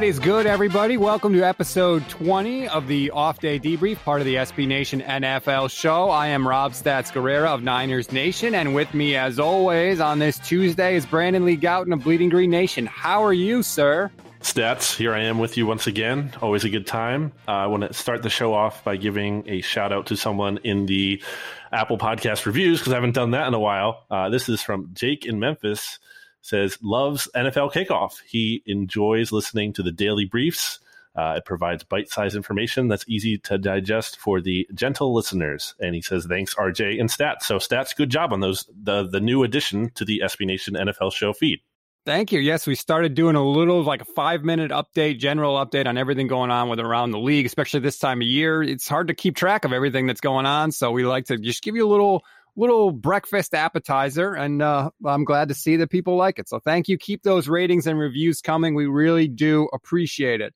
What is good, everybody? Welcome to episode 20 of the Off Day Debrief, part of the SB Nation NFL show. I am Rob Stats Guerrera of Niners Nation, and with me, as always, on this Tuesday is Brandon Lee Gowton of Bleeding Green Nation. How are you, sir? Stats, here I am with you once again. Always a good time. Uh, I want to start the show off by giving a shout out to someone in the Apple Podcast reviews because I haven't done that in a while. Uh, this is from Jake in Memphis says loves NFL kickoff. He enjoys listening to the daily briefs. Uh, it provides bite-sized information that's easy to digest for the gentle listeners. And he says, "Thanks, RJ and Stats." So, Stats, good job on those. The the new addition to the SB Nation NFL show feed. Thank you. Yes, we started doing a little like a five minute update, general update on everything going on with around the league, especially this time of year. It's hard to keep track of everything that's going on, so we like to just give you a little little breakfast appetizer, and uh, I'm glad to see that people like it. So thank you. Keep those ratings and reviews coming. We really do appreciate it.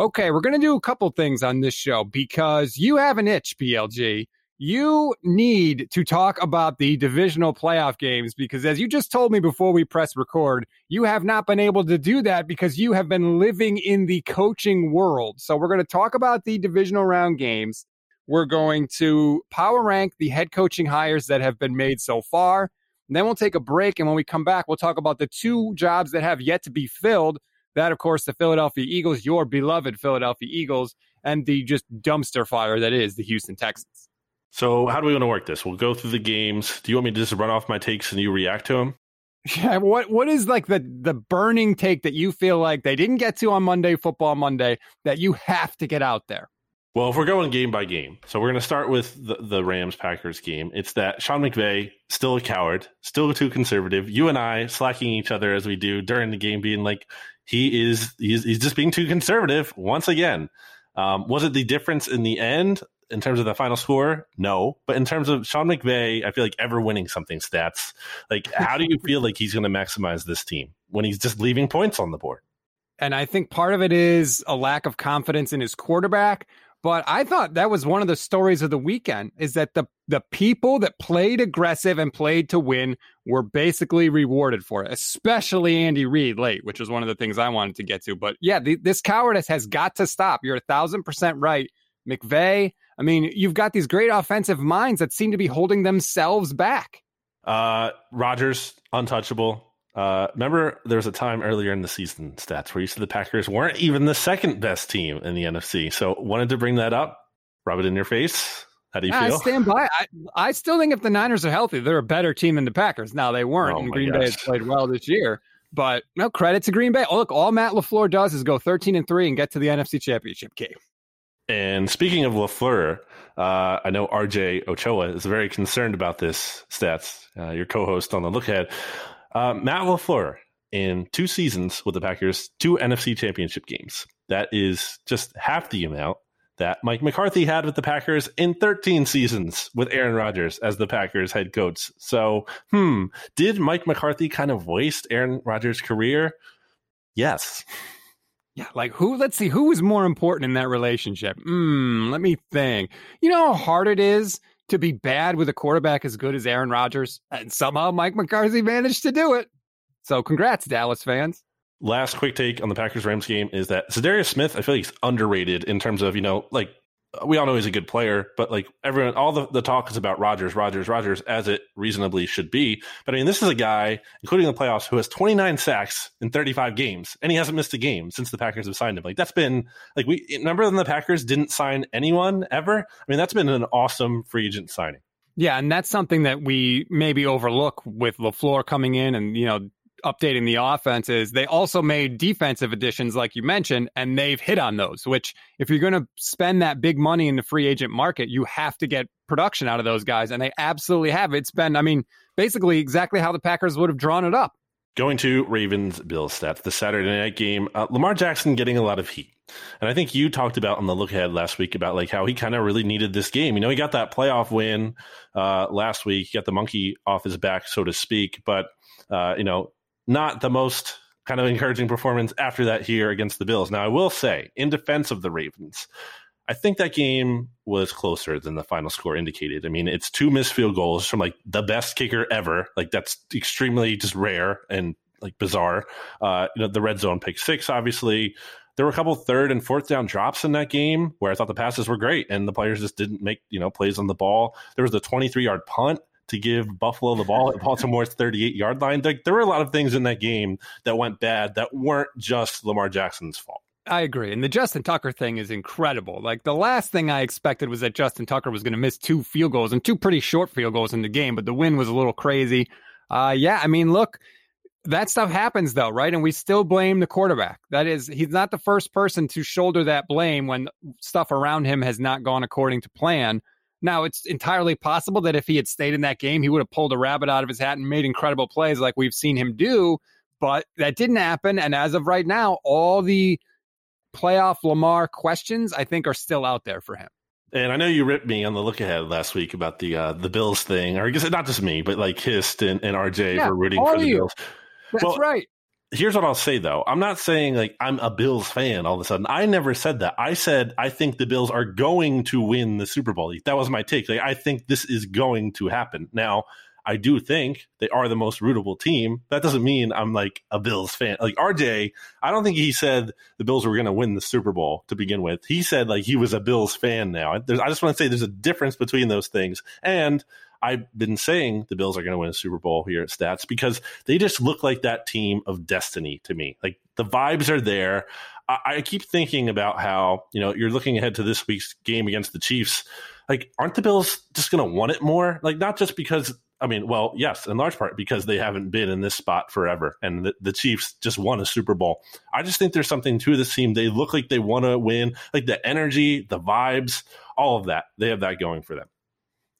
Okay, we're going to do a couple things on this show because you have an itch, BLG. You need to talk about the divisional playoff games because, as you just told me before we press record, you have not been able to do that because you have been living in the coaching world. So, we're going to talk about the divisional round games. We're going to power rank the head coaching hires that have been made so far. And then we'll take a break. And when we come back, we'll talk about the two jobs that have yet to be filled. That, of course, the Philadelphia Eagles, your beloved Philadelphia Eagles, and the just dumpster fire that is the Houston Texans. So, how do we want to work this? We'll go through the games. Do you want me to just run off my takes and you react to them? Yeah, what what is like the the burning take that you feel like they didn't get to on Monday, football Monday, that you have to get out there? Well, if we're going game by game, so we're going to start with the, the Rams Packers game. It's that Sean McVay, still a coward, still too conservative. You and I slacking each other as we do during the game, being like, he is, he's, he's just being too conservative once again. Um, was it the difference in the end in terms of the final score? No. But in terms of Sean McVay, I feel like ever winning something stats. Like, how do you feel like he's going to maximize this team when he's just leaving points on the board? And I think part of it is a lack of confidence in his quarterback. But I thought that was one of the stories of the weekend is that the the people that played aggressive and played to win were basically rewarded for it, especially Andy Reid late, which was one of the things I wanted to get to. But yeah, the, this cowardice has got to stop. You're a thousand percent right. McVay, I mean, you've got these great offensive minds that seem to be holding themselves back. Uh, Rodgers, untouchable. Uh, remember, there was a time earlier in the season stats where you said the Packers weren't even the second best team in the NFC. So wanted to bring that up, rub it in your face. How do you yeah, feel? I stand by. I, I still think if the Niners are healthy, they're a better team than the Packers. Now they weren't, Oh and Green gosh. Bay has played well this year. But no credit to Green Bay. Oh, look, all Matt LaFleur does is go thirteen and three and get to the NFC Championship game. And speaking of LaFleur, uh, I know RJ Ochoa is very concerned about this stats. Uh, your co-host on the Look Ahead, uh, Matt LaFleur in two seasons with the Packers, two NFC Championship games. That is just half the amount that Mike McCarthy had with the Packers in 13 seasons with Aaron Rodgers as the Packers head coach. So, hmm, did Mike McCarthy kind of waste Aaron Rodgers' career? Yes. Yeah, like who? Let's see who was more important in that relationship. Hmm, let me think. You know how hard it is to be bad with a quarterback as good as Aaron Rodgers, and somehow Mike McCarthy managed to do it. So, congrats, Dallas fans. last quick take on the Packers Rams game is that Za'Darius Smith, I feel like he's underrated in terms of, you know, like we all know he's a good player, but like everyone, all the, the talk is about Rodgers, Rodgers, Rodgers, as it reasonably should be. But I mean, this is a guy, including the playoffs, who has 29 sacks in 35 games, and he hasn't missed a game since the Packers have signed him. Like that's been like we remember when the Packers didn't sign anyone ever. I mean, that's been an awesome free agent signing. Yeah, and that's something that we maybe overlook with LaFleur coming in and, you know, updating the offense is they also made defensive additions, like you mentioned, and they've hit on those. Which, if you're going to spend that big money in the free agent market, you have to get production out of those guys, and they absolutely have. It's been, I mean, basically exactly how the Packers would have drawn it up. Going to Ravens Bills stats, the Saturday night game, uh, Lamar Jackson getting a lot of heat. And I think you talked about on the look ahead last week about like how he kind of really needed this game. You know, he got that playoff win uh, last week, he got the monkey off his back, so to speak. But, uh, you know, not the most kind of encouraging performance after that here against the Bills. Now, I will say, in defense of the Ravens, I think that game was closer than the final score indicated. I mean, it's two missed field goals from like the best kicker ever. Like that's extremely just rare and like bizarre. Uh, you know, the red zone pick six, obviously. There were a couple third and fourth down drops in that game where I thought the passes were great and the players just didn't make, you know, plays on the ball. There was the 23 yard punt to give Buffalo the ball at Baltimore's 38 yard line. There, there were a lot of things in that game that went bad that weren't just Lamar Jackson's fault. I agree. And the Justin Tucker thing is incredible. Like the last thing I expected was that Justin Tucker was going to miss two field goals and two pretty short field goals in the game, but the win was a little crazy. Uh, yeah, I mean, look, that stuff happens though, right? And we still blame the quarterback. That is, he's not the first person to shoulder that blame when stuff around him has not gone according to plan. Now, it's entirely possible that if he had stayed in that game, he would have pulled a rabbit out of his hat and made incredible plays like we've seen him do. But that didn't happen. And as of right now, all the playoff Lamar questions, I think, are still out there for him. And I know you ripped me on the look ahead last week about the uh, the Bills thing, or I guess not just me, but like Hist and, and RJ yeah, for rooting for the you. Bills. That's well, right. Here's what I'll say though. I'm not saying like I'm a Bills fan all of a sudden. I never said that. I said I think the Bills are going to win the Super Bowl. That was my take. Like I think this is going to happen. Now, I do think they are the most rootable team. That doesn't mean I'm like a Bills fan. Like RJ, I don't think he said the Bills were going to win the Super Bowl to begin with. He said like he was a Bills fan now. There's, I just want to say there's a difference between those things. And I've been saying the Bills are going to win a Super Bowl here at Stats because they just look like that team of destiny to me. Like the vibes are there. I, I keep thinking about how, you know, you're looking ahead to this week's game against the Chiefs like aren't the bills just going to want it more like not just because I mean, well, yes, in large part because they haven't been in this spot forever, and the, the, Chiefs just won a Super Bowl. I just think there's something to this team. They look like they want to win, like the energy, the vibes, all of that. They have that going for them.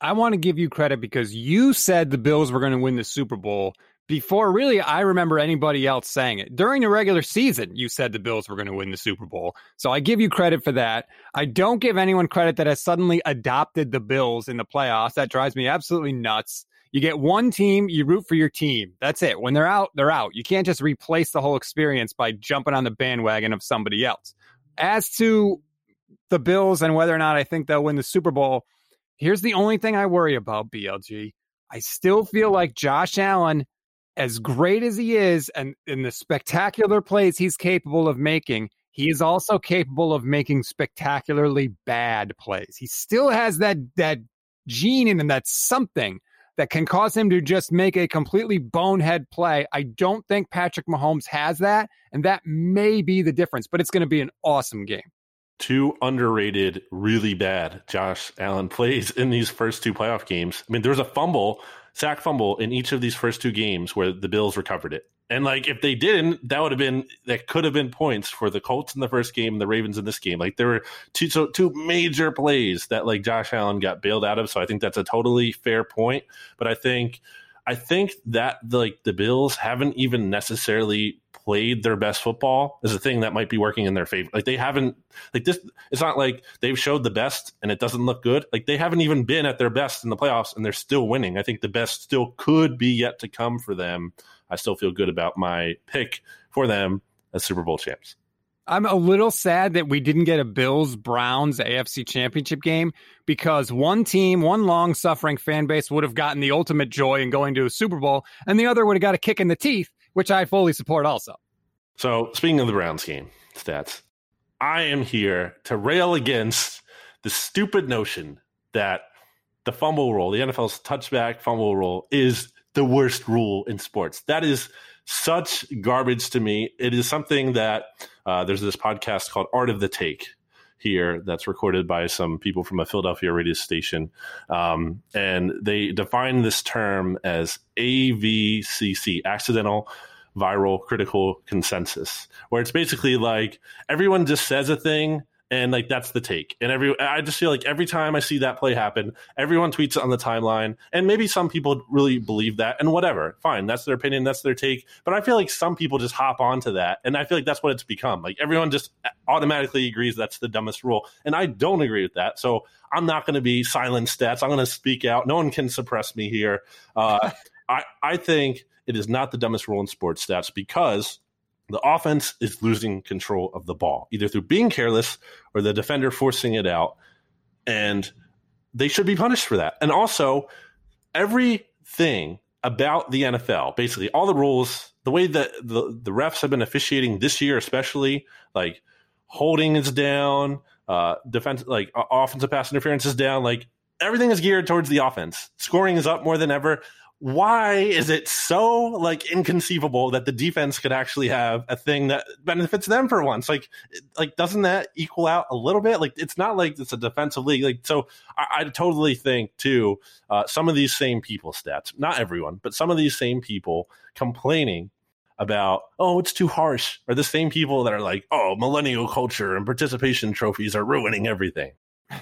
I want to give you credit because you said the Bills were going to win the Super Bowl before really I remember anybody else saying it. During the regular season, you said the Bills were going to win the Super Bowl. So I give you credit for that. I don't give anyone credit that has suddenly adopted the Bills in the playoffs. That drives me absolutely nuts. You get one team, you root for your team. That's it. When they're out, they're out. You can't just replace the whole experience by jumping on the bandwagon of somebody else. As to the Bills and whether or not I think they'll win the Super Bowl, here's the only thing I worry about, BLG. I still feel like Josh Allen, as great as he is and in the spectacular plays he's capable of making, he is also capable of making spectacularly bad plays. He still has that that gene in him, that something that can cause him to just make a completely bonehead play. I don't think Patrick Mahomes has that, and that may be the difference, but it's going to be an awesome game. Two underrated, really bad Josh Allen plays in these first two playoff games. I mean, there was a fumble, sack fumble in each of these first two games where the Bills recovered it. And like if they didn't, that would have been that could have been points for the Colts in the first game and the Ravens in this game. Like there were two so two major plays that like Josh Allen got bailed out of. So I think that's a totally fair point. But I think I think that like the Bills haven't even necessarily played their best football is a thing that might be working in their favor. Like they haven't like this it's not like they've showed the best and it doesn't look good. Like they haven't even been at their best in the playoffs and they're still winning. I think the best still could be yet to come for them. I still feel good about my pick for them as Super Bowl champs. I'm a little sad that we didn't get a Bills Browns AFC championship game because one team, one long suffering fan base would have gotten the ultimate joy in going to a Super Bowl, and the other would have got a kick in the teeth, which I fully support also. So, speaking of the Browns game stats, I am here to rail against the stupid notion that the fumble rule, the NFL's touchback fumble rule, is the worst rule in sports. That is such garbage to me. It is something that uh, there's this podcast called Art of the Take. Here that's recorded by some people from a Philadelphia radio station. Um, and they define this term as AVCC, accidental viral critical consensus, where it's basically like everyone just says a thing and like that's the take. And every i just feel like every time i see that play happen everyone tweets it on the timeline and maybe some people really believe that and whatever. Fine that's their opinion that's their take. But i feel like some people just hop onto that and i feel like that's what it's become. Like everyone just automatically agrees that's the dumbest rule and i don't agree with that. So i'm not going to be silent stats. I'm going to speak out. No one can suppress me here. Uh, i i think it is not the dumbest rule in sports stats because the offense is losing control of the ball, either through being careless or the defender forcing it out. And they should be punished for that. And also, everything about the NFL, basically all the rules, the way that the, the refs have been officiating this year, especially like holding is down, uh, defense, like offensive pass interference is down, like everything is geared towards the offense. Scoring is up more than ever why is it so like inconceivable that the defense could actually have a thing that benefits them for once? Like, like doesn't that equal out a little bit? Like, it's not like it's a defensive league. Like, so I, I totally think too. Uh, some of these same people stats, not everyone, but some of these same people complaining about oh it's too harsh are the same people that are like oh millennial culture and participation trophies are ruining everything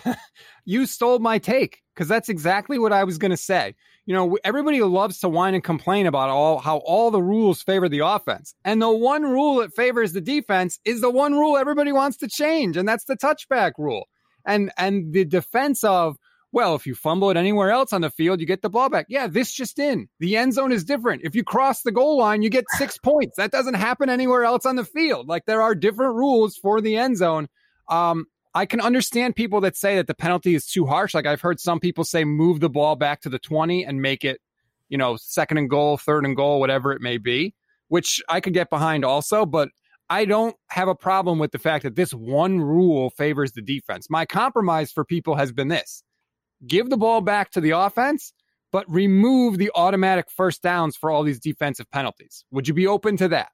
you stole my take because that's exactly what I was going to say. You know, everybody loves to whine and complain about all how all the rules favor the offense. And the one rule that favors the defense is the one rule everybody wants to change, and that's the touchback rule. And and the defense of well, if you fumble it anywhere else on the field, you get the ball back. Yeah, this just in. The end zone is different. If you cross the goal line, you get six points. That doesn't happen anywhere else on the field. Like there are different rules for the end zone. Um, I can understand people that say that the penalty is too harsh. Like I've heard some people say move the ball back to the 20 and make it, you know, second and goal, third and goal, whatever it may be, which I could get behind also. But I don't have a problem with the fact that this one rule favors the defense. My compromise for people has been this give the ball back to the offense, but remove the automatic first downs for all these defensive penalties. Would you be open to that?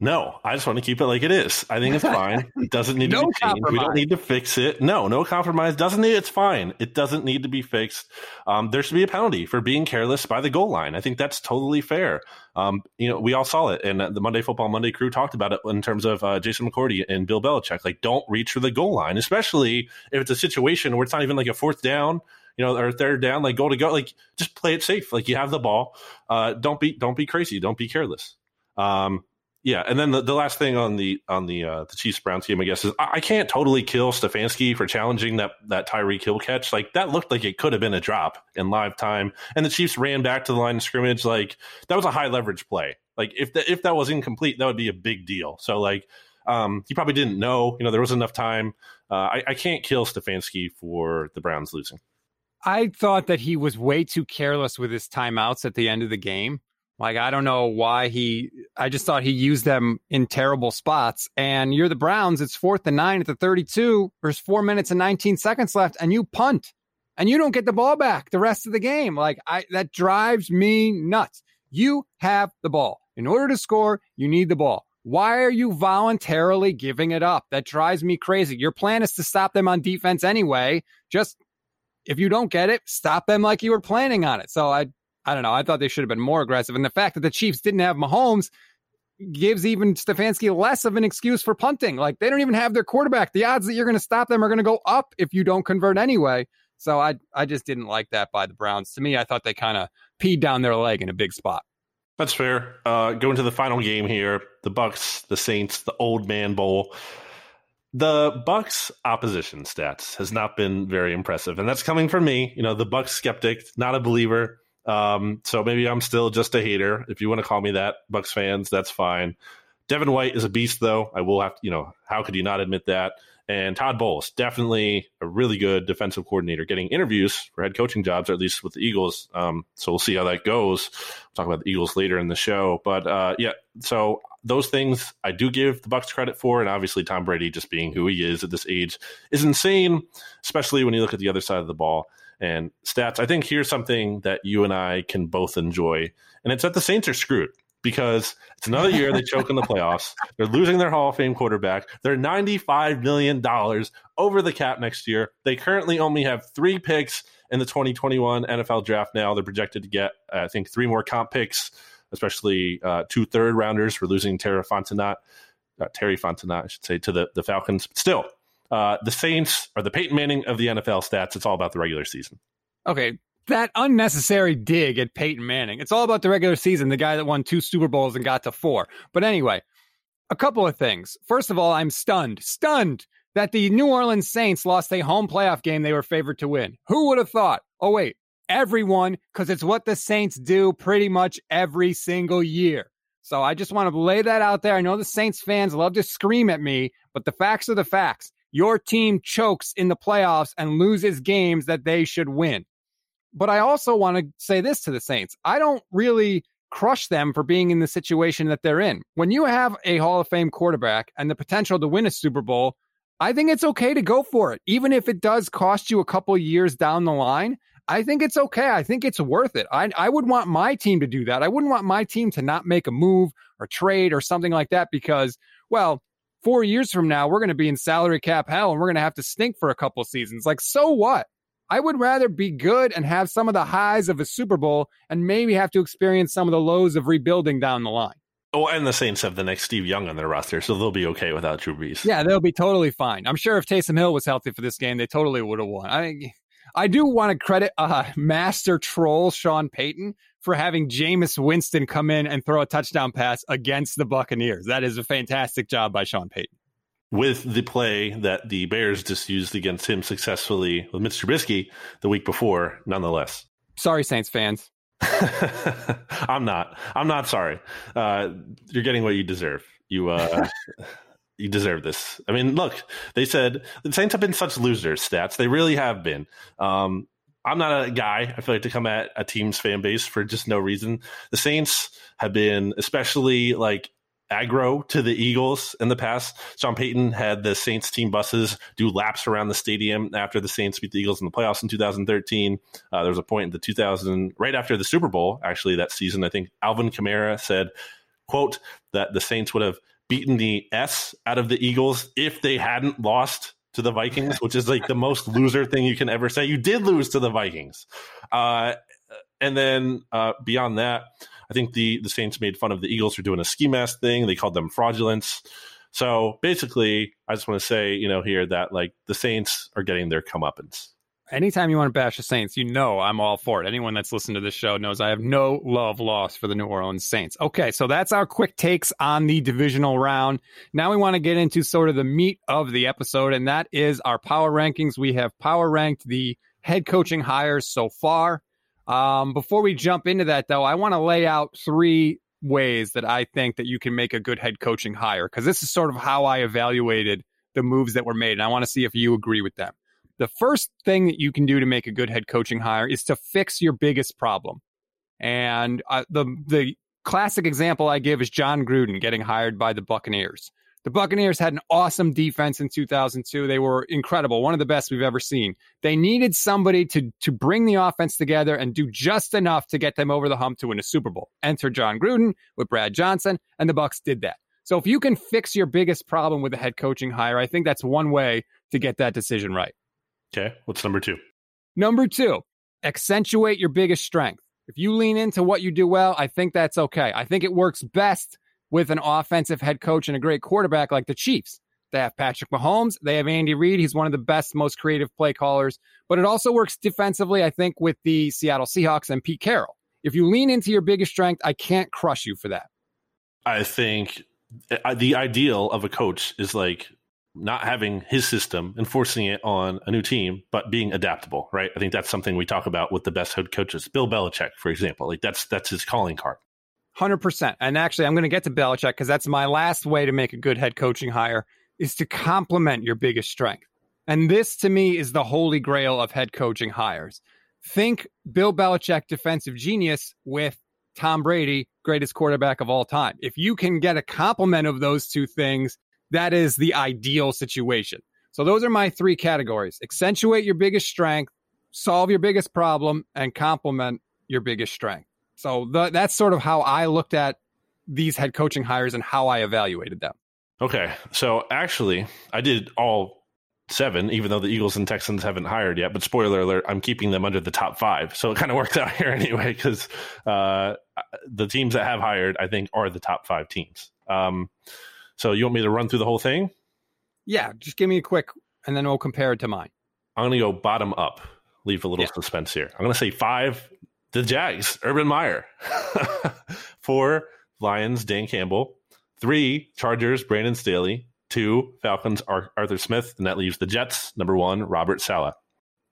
No, I just want to keep it like it is. I think it's fine. It doesn't need no to be changed. Compromise. We don't need to fix it. No, no compromise. Doesn't need. It's fine. It doesn't need to be fixed. Um, there should be a penalty for being careless by the goal line. I think that's totally fair. Um, you know, we all saw it, and the Monday Football Monday crew talked about it in terms of uh, Jason McCourty and Bill Belichick. Like, don't reach for the goal line, especially if it's a situation where it's not even like a fourth down you know, or third down, like go to go, like just play it safe. Like you have the ball. Uh, don't be don't be crazy. Don't be careless. Um, yeah, and then the, the last thing on the on the uh, the Chiefs Browns game, I guess, is I, I, can't totally kill Stefanski for challenging that that Tyreek Hill catch. Like that looked like it could have been a drop in live time, and the Chiefs ran back to the line of scrimmage. Like that was a high leverage play. Like if the, if that was incomplete, that would be a big deal. So like um, he probably didn't know. You know, there was enough time. Uh, I, I can't kill Stefanski for the Browns losing. I thought that he was way too careless with his timeouts at the end of the game. Like, I don't know why he, I just thought he used them in terrible spots. And you're the Browns, it's fourth and nine at the 32. There's four minutes and 19 seconds left, and you punt and you don't get the ball back the rest of the game. Like, I, that drives me nuts. You have the ball. In order to score, you need the ball. Why are you voluntarily giving it up? That drives me crazy. Your plan is to stop them on defense anyway. Just if you don't get it, stop them like you were planning on it. So I I don't know. I thought they should have been more aggressive. And the fact that the Chiefs didn't have Mahomes gives even Stefanski less of an excuse for punting. Like they don't even have their quarterback. The odds that you're going to stop them are going to go up if you don't convert anyway. So I I just didn't like that by the Browns. To me, I thought they kind of peed down their leg in a big spot. That's fair. Uh, going to the final game here: the Bucs, the Saints, the Old Man Bowl. The Bucs opposition stats has not been very impressive, and that's coming from me. You know, the Bucs skeptic, not a believer. Um, so maybe I'm still just a hater. If you want to call me that, Bucs fans, that's fine. Devin White is a beast, though. I will have to, you know, how could you not admit that? And Todd Bowles, definitely a really good defensive coordinator, getting interviews for head coaching jobs, or at least with the Eagles. Um, so we'll see how that goes. We'll talk about the Eagles later in the show. But uh, yeah, so those things I do give the Bucs credit for, and obviously Tom Brady just being who he is at this age is insane, especially when you look at the other side of the ball and stats. I think here's something that you and I can both enjoy, and it's that the Saints are screwed because it's another year they choke in the playoffs. They're losing their Hall of Fame quarterback. They're $95 million over the cap next year. They currently only have three picks in the 2021 NFL draft now. They're projected to get, I think, three more comp picks, especially uh, two third rounders for losing Terry Fontenot, uh, Terry Fontenot, I should say, to the, the Falcons. Still, uh, the Saints are the Peyton Manning of the NFL stats. It's all about the regular season. Okay, that unnecessary dig at Peyton Manning. It's all about the regular season, the guy that won two Super Bowls and got to four. But anyway, a couple of things. First of all, I'm stunned, stunned that the New Orleans Saints lost a home playoff game they were favored to win. Who would have thought? Oh, wait, everyone, because it's what the Saints do pretty much every single year. So I just want to lay that out there. I know the Saints fans love to scream at me, but the facts are the facts. Your team chokes in the playoffs and loses games that they should win. But I also want to say this to the Saints. I don't really crush them for being in the situation that they're in. When you have a Hall of Fame quarterback and the potential to win a Super Bowl, I think it's okay to go for it. Even if it does cost you a couple years down the line, I think it's okay. I think it's worth it. I, I would want my team to do that. I wouldn't want my team to not make a move or trade or something like that because, well, four years from now, we're going to be in salary cap hell and we're going to have to stink for a couple seasons. Like, so what? I would rather be good and have some of the highs of a Super Bowl and maybe have to experience some of the lows of rebuilding down the line. Oh, and the Saints have the next Steve Young on their roster, so they'll be okay without Drew Brees. Yeah, they'll be totally fine. I'm sure if Taysom Hill was healthy for this game, they totally would have won. I, I do want to credit uh, master troll Sean Payton for having Jameis Winston come in and throw a touchdown pass against the Buccaneers. That is a fantastic job by Sean Payton with the play that the Bears just used against him successfully with Mr. Trubisky the week before, nonetheless. Sorry, Saints fans. I'm not. I'm not sorry. Uh, you're getting what you deserve. You uh, you deserve this. I mean, look, they said the Saints have been such losers. Stats they really have been. Um, I'm not a guy. I feel like to come at a team's fan base for just no reason. The Saints have been especially like aggro to the Eagles in the past. Sean Payton had the Saints team buses do laps around the stadium after the Saints beat the Eagles in the playoffs in 2013. Uh, there was a point in the 2000, right after the Super Bowl, actually that season. I think Alvin Kamara said, "quote that the Saints would have beaten the S out of the Eagles if they hadn't lost." To the Vikings, which is like the most loser thing you can ever say. You did lose to the Vikings, uh, and then uh, beyond that, I think the the Saints made fun of the Eagles for doing a ski mask thing. They called them fraudulence. So basically, I just want to say, you know, here that like the Saints are getting their comeuppance. Anytime you want to bash the Saints, you know I'm all for it. Anyone that's listened to this show knows I have no love lost for the New Orleans Saints. Okay, so that's our quick takes on the divisional round. Now we want to get into sort of the meat of the episode, and that is our power rankings. We have power ranked the head coaching hires so far. Um, before we jump into that, though, I want to lay out three ways that I think that you can make a good head coaching hire because this is sort of how I evaluated the moves that were made, and I want to see if you agree with them. The first thing that you can do to make a good head coaching hire is to fix your biggest problem. And uh, the the classic example I give is Jon Gruden getting hired by the Buccaneers. The Buccaneers had an awesome defense in 2002. They were incredible, one of the best we've ever seen. They needed somebody to to bring the offense together and do just enough to get them over the hump to win a Super Bowl. Enter Jon Gruden with Brad Johnson, and the Bucs did that. So if you can fix your biggest problem with a head coaching hire, I think that's one way to get that decision right. Okay, what's number 2? Number 2, accentuate your biggest strength. If you lean into what you do well, I think that's okay. I think it works best with an offensive head coach and a great quarterback like the Chiefs. They have Patrick Mahomes. They have Andy Reid. He's one of the best, most creative play callers. But it also works defensively, I think, with the Seattle Seahawks and Pete Carroll. If you lean into your biggest strength, I can't crush you for that. I think uh, the ideal of a coach is like not having his system and forcing it on a new team, but being adaptable, right? I think that's something we talk about with the best head coaches. Bill Belichick, for example, like that's that's his calling card. 100%. And actually, I'm going to get to Belichick because that's my last way to make a good head coaching hire is to complement your biggest strength. And this to me is the holy grail of head coaching hires. Think Bill Belichick, defensive genius, with Tom Brady, greatest quarterback of all time. If you can get a complement of those two things, that is the ideal situation. So those are my three categories accentuate your biggest strength, solve your biggest problem, and complement your biggest strength. So the, that's sort of how I looked at these head coaching hires and how I evaluated them. Okay. So actually, I did all seven, even though the Eagles and Texans haven't hired yet. But spoiler alert, I'm keeping them under the top five. So it kind of works out here anyway, because uh, the teams that have hired, I think, are the top five teams. Um, so you want me to run through the whole thing? Yeah, just give me a quick, and then we'll compare it to mine. I'm going to go bottom up, leave a little yeah. suspense here. I'm going to say five, the Jags, Urban Meyer. Four, Lions, Dan Campbell. Three, Chargers, Brandon Staley. Two, Falcons, Arthur Smith. And that leaves the Jets, number one, Robert Saleh.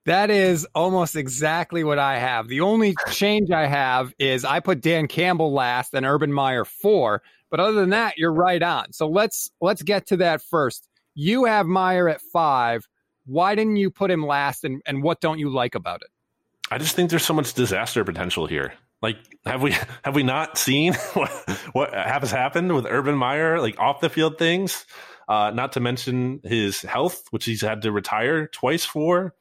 That is almost exactly what I have. The only change I have is I put Dan Campbell last and Urban Meyer four. But other than that, you're right on. So let's let's get to that first. You have Meyer at five. Why didn't you put him last and, and what don't you like about it? I just think there's so much disaster potential here. Like, have we have we not seen what, what has happened with Urban Meyer, like off the field things? Uh, not to mention his health, which he's had to retire twice for.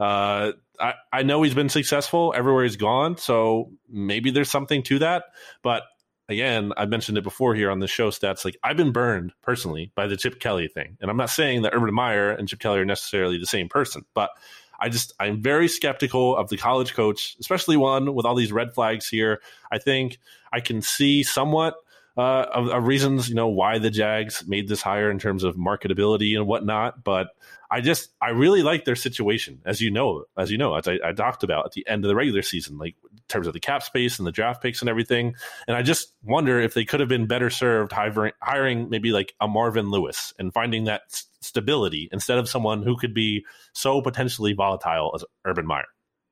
Uh, I, I know he's been successful everywhere he's gone, so maybe there's something to that. But again, I mentioned it before here on the show stats. Like I've been burned personally by the Chip Kelly thing, and I'm not saying that Urban Meyer and Chip Kelly are necessarily the same person, but I just I'm very skeptical of the college coach, especially one with all these red flags here. I think I can see somewhat uh, of, of, reasons, you know, why the Jags made this hire in terms of marketability and whatnot. But I just, I really like their situation, as you know, as you know, as I, I, talked about at the end of the regular season, like in terms of the cap space and the draft picks and everything. And I just wonder if they could have been better served hiring, hiring maybe like a Marvin Lewis and finding that stability instead of someone who could be so potentially volatile as Urban Meyer.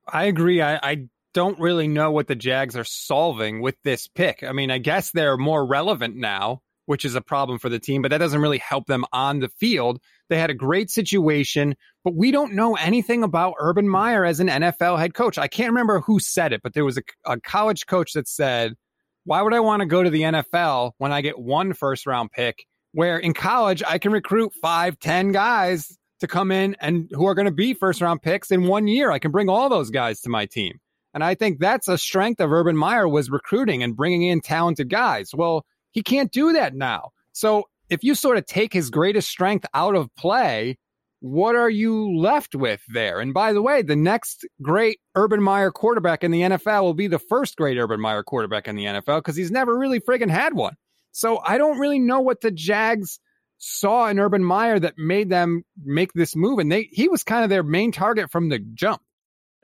I agree. I, I don't really know what the Jags are solving with this pick. I mean, I guess they're more relevant now, which is a problem for the team, but that doesn't really help them on the field. They had a great situation, but we don't know anything about Urban Meyer as an NFL head coach. I can't remember who said it, but there was a, a college coach that said, Why would I want to go to the NFL when I get one first round pick? Where in college, I can recruit five, ten guys to come in and who are going to be first round picks in one year. I can bring all those guys to my team. And I think that's a strength of Urban Meyer was recruiting and bringing in talented guys. Well, he can't do that now. So if you sort of take his greatest strength out of play, what are you left with there? And by the way, the next great Urban Meyer quarterback in the NFL will be the first great Urban Meyer quarterback in the NFL because he's never really friggin' had one. So I don't really know what the Jags saw in Urban Meyer that made them make this move. And they he was kind of their main target from the jump.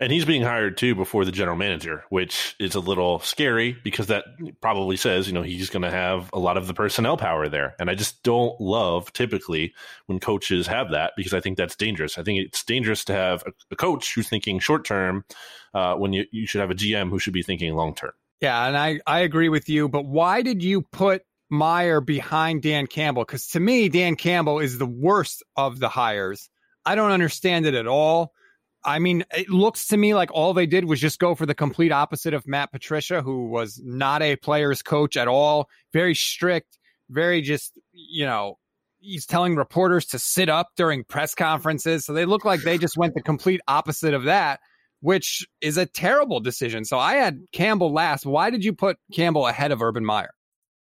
And he's being hired too before the general manager, which is a little scary because that probably says, you know, he's going to have a lot of the personnel power there. And I just don't love typically when coaches have that because I think that's dangerous. I think it's dangerous to have a, a coach who's thinking short term uh, when you, you should have a GM who should be thinking long term. Yeah, and I, I agree with you. But why did you put Meyer behind Dan Campbell? Because to me, Dan Campbell is the worst of the hires. I don't understand it at all. I mean, it looks to me like all they did was just go for the complete opposite of Matt Patricia, who was not a player's coach at all, very strict, very just, you know, he's telling reporters to sit up during press conferences. So they look like they just went the complete opposite of that, which is a terrible decision. So I had Campbell last. Why did you put Campbell ahead of Urban Meyer?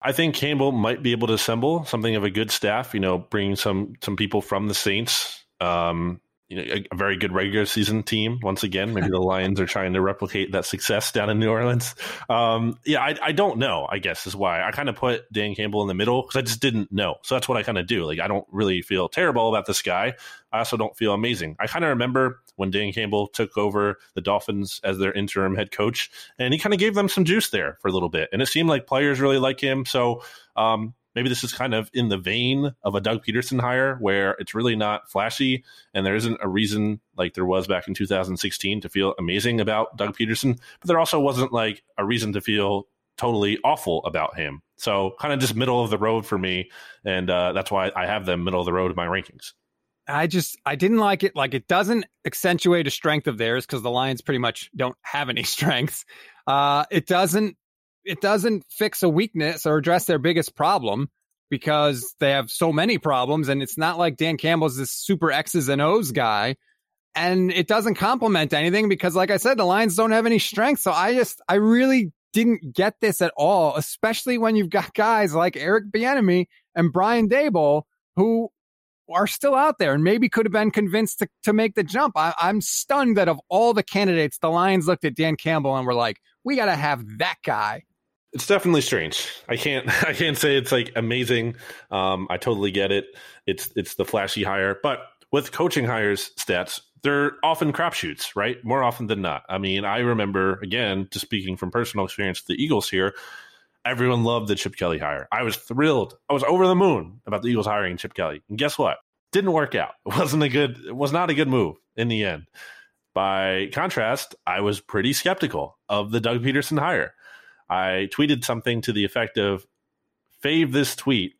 I think Campbell might be able to assemble something of a good staff, you know, bring some some people from the Saints. Um, you know, a, a, very good regular season team. Once again, maybe the Lions are trying to replicate that success down in New Orleans. Um, yeah, I, I, don't know. I guess is why I kind of put Dan Campbell in the middle because I just didn't know. So that's what I kind of do. Like I don't really feel terrible about this guy. I also don't feel amazing. I kind of remember when Dan Campbell took over the Dolphins as their interim head coach, and he kind of gave them some juice there for a little bit, and it seemed like players really like him. So um, maybe this is kind of in the vein of a Doug Pederson hire where it's really not flashy and there isn't a reason like there was back in 2016 to feel amazing about Doug Pederson, but there also wasn't like a reason to feel totally awful about him. So kind of just middle of the road for me. And uh, that's why I have them middle of the road in my rankings. I just I didn't like it. Like it doesn't accentuate a strength of theirs because the Lions pretty much don't have any strengths. Uh, it doesn't it doesn't fix a weakness or address their biggest problem because they have so many problems. And it's not like Dan Campbell's this super X's and O's guy. And it doesn't complement anything because, like I said, the Lions don't have any strength. So I just, I really didn't get this at all, especially when you've got guys like Eric Bieniemy and Brian Daboll who are still out there and maybe could have been convinced to, to make the jump. I, I'm stunned that of all the candidates, the Lions looked at Dan Campbell and were like, we got to have that guy. It's definitely strange. I can't I can't say it's like amazing. Um, I totally get it. It's it's the flashy hire, but with coaching hires stats, they're often crapshoots, right? More often than not. I mean, I remember again, just speaking from personal experience, the Eagles here. Everyone loved the Chip Kelly hire. I was thrilled. I was over the moon about the Eagles hiring Chip Kelly. And guess what? Didn't work out. It wasn't a good. It was not a good move in the end. By contrast, I was pretty skeptical of the Doug Pederson hire. I tweeted something to the effect of fave this tweet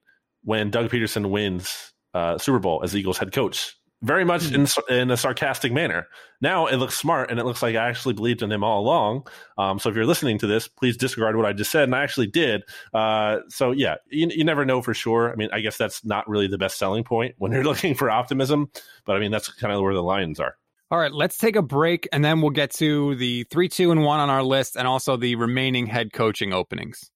when Doug Pederson wins uh, Super Bowl as Eagles head coach. Very much in, in a sarcastic manner. Now it looks smart and it looks like I actually believed in him all along. Um, so if you're listening to this, please disregard what I just said. And I actually did. Uh, so yeah, you, you never know for sure. I mean, I guess that's not really the best selling point when you're looking for optimism. But I mean, that's kind of where the Lions are. All right, let's take a break and then we'll get to the three, two, and one on our list and also the remaining head coaching openings.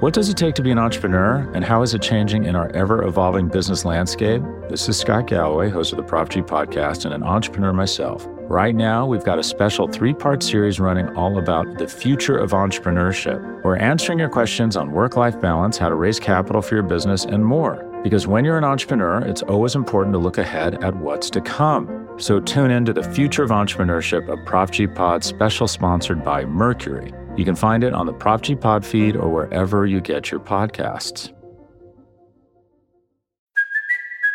What does it take to be an entrepreneur, and how is it changing in our ever evolving business landscape? This is Scott Galloway, host of the Prop G podcast, and an entrepreneur myself. Right now, we've got a special three part series running all about the future of entrepreneurship. We're answering your questions on work life balance, how to raise capital for your business, and more. Because when you're an entrepreneur, it's always important to look ahead at what's to come. So tune in to the Future of Entrepreneurship, a Prop G Pod special sponsored by Mercury. You can find it on the Prop G Pod feed or wherever you get your podcasts.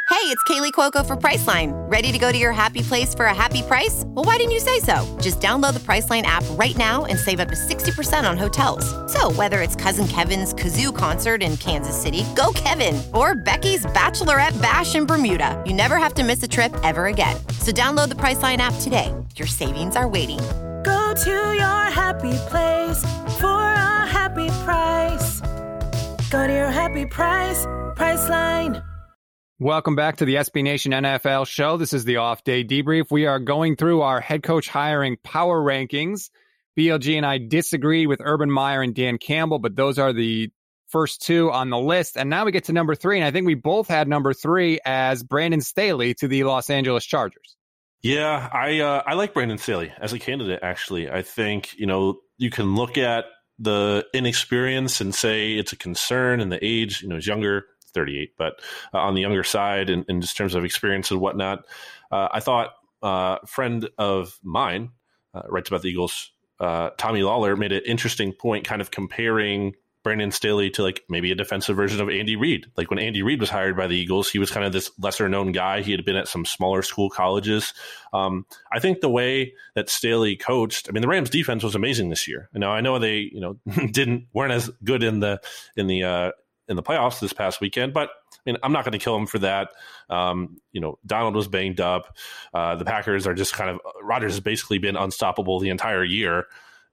Hey, it's Kaley Cuoco for Priceline. Ready to go to your happy place for a happy price? Well, why didn't you say so? Just download the Priceline app right now and save up to 60% on hotels. So, whether it's Cousin Kevin's Kazoo concert in Kansas City, go Kevin, or Becky's Bachelorette Bash in Bermuda, you never have to miss a trip ever again. So, download the Priceline app today. Your savings are waiting. Go to your happy place for a happy price. Go to your happy price, Priceline. Welcome back to the SB Nation NFL show. This is the off day debrief. We are going through our head coach hiring power rankings. BLG and I disagreed with Urban Meyer and Dan Campbell, but those are the first two on the list. And now we get to number three. And I think we both had number three as Brandon Staley to the Los Angeles Chargers. Yeah, I uh, I like Brandon Staley as a candidate. Actually, I think you know you can look at the inexperience and say it's a concern, and the age. You know, he's younger, 38, but uh, on the younger side, and in, terms of experience and whatnot. Uh, I thought uh, a friend of mine uh, writes about the Eagles. Uh, Tommy Lawlor made an interesting point, kind of comparing Brandon Staley to like maybe a defensive version of Andy Reid. Like when Andy Reid was hired by the Eagles, he was kind of this lesser known guy. He had been at some smaller school colleges. Um, I think the way that Staley coached, I mean, the Rams defense was amazing this year. Now I know they, you know, didn't weren't as good in the in the uh, in the playoffs this past weekend, but I mean, I'm not going to kill him for that. Um, you know, Donald was banged up. Uh, the Packers are just kind of Rodgers has basically been unstoppable the entire year.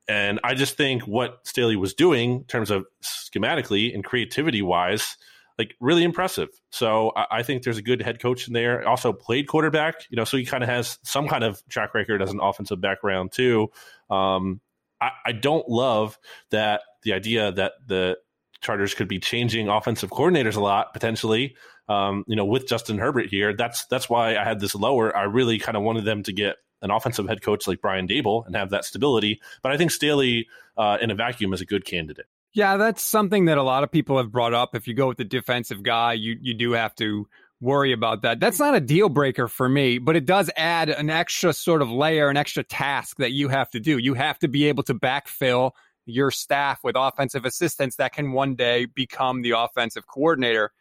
And I just think what Staley was doing in terms of schematically and creativity wise, like really impressive. So I, I, think there's a good head coach in there. Also played quarterback, you know, so he kind of has some kind of track record as an offensive background too. Um, I, I don't love that the idea that the Chargers could be changing offensive coordinators a lot potentially. Um, you know, with Justin Herbert here, that's that's why I had this lower. I really kind of wanted them to get an offensive head coach like Brian Daboll and have that stability. But I think Staley uh, in a vacuum is a good candidate. Yeah, that's something that a lot of people have brought up. If you go with the defensive guy, you you do have to worry about that. That's not a deal breaker for me, but it does add an extra sort of layer, an extra task that you have to do. You have to be able to backfill your staff with offensive assistants that can one day become the offensive coordinator.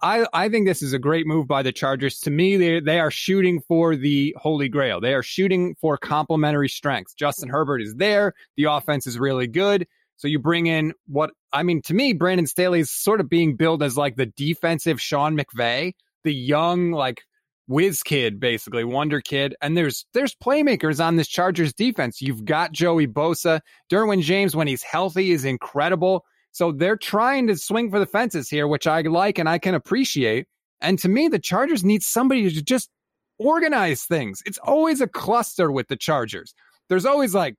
I, I think this is a great move by the Chargers. To me, they, they are shooting for the holy grail. They are shooting for complementary strengths. Justin Herbert is there. The offense is really good. So you bring in what I mean to me, Brandon Staley is sort of being billed as like the defensive Sean McVay, the young like whiz kid, basically wonder kid. And there's there's playmakers on this Chargers defense. You've got Joey Bosa, Derwin James when he's healthy is incredible. So they're trying to swing for the fences here, which I like and I can appreciate. And to me, the Chargers need somebody to just organize things. It's always a cluster with the Chargers. There's always like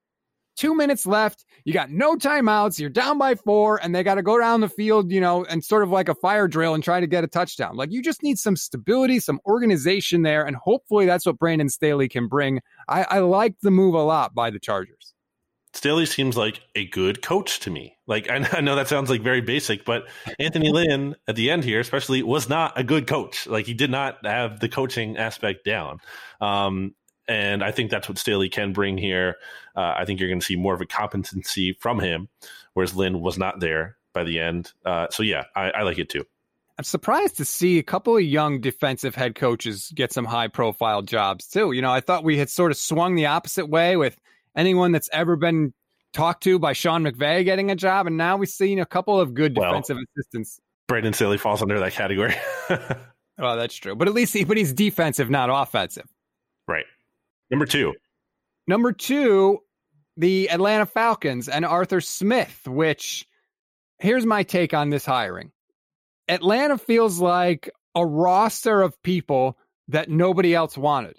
two minutes left. You got no timeouts. You're down by four, and they got to go down the field, you know, and sort of like a fire drill and try to get a touchdown. Like you just need some stability, some organization there, and hopefully that's what Brandon Staley can bring. I, I like the move a lot by the Chargers. Staley seems like a good coach to me. Like I, I know that sounds like very basic, but Anthony Lynn at the end here, especially, was not a good coach. Like he did not have the coaching aspect down. Um, and I think that's what Staley can bring here. Uh, I think you're going to see more of a competency from him, whereas Lynn was not there by the end. Uh, so yeah, I, I like it too. I'm surprised to see a couple of young defensive head coaches get some high profile jobs too. You know, I thought we had sort of swung the opposite way with anyone that's ever been talked to by Sean McVay getting a job, and now we've seen a couple of good Well, defensive assistants. Brandon Staley falls under that category. Oh, that's true. But at least he, but he's defensive, not offensive. right. Number two. Number two, the Atlanta Falcons and Arthur Smith, which here's my take on this hiring. Atlanta feels like a roster of people that nobody else wanted.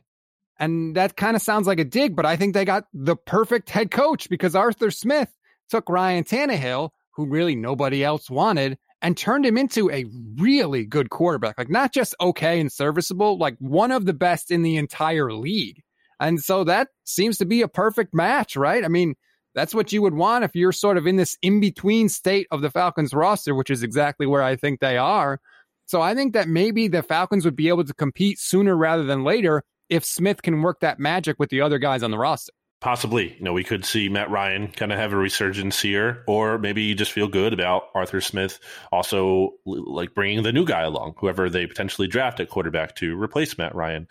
And that kind of sounds like a dig, but I think they got the perfect head coach because Arthur Smith took Ryan Tannehill, who really nobody else wanted, and turned him into a really good quarterback. Like not just okay and serviceable, like one of the best in the entire league. And so that seems to be a perfect match, right? I mean, that's what you would want if you're sort of in this in between state of the Falcons roster, which is exactly where I think they are. So I think that maybe the Falcons would be able to compete sooner rather than later if Smith can work that magic with the other guys on the roster. Possibly, you know, we could see Matt Ryan kind of have a resurgence here, or maybe you just feel good about Arthur Smith also like bringing the new guy along, whoever they potentially draft at quarterback to replace Matt Ryan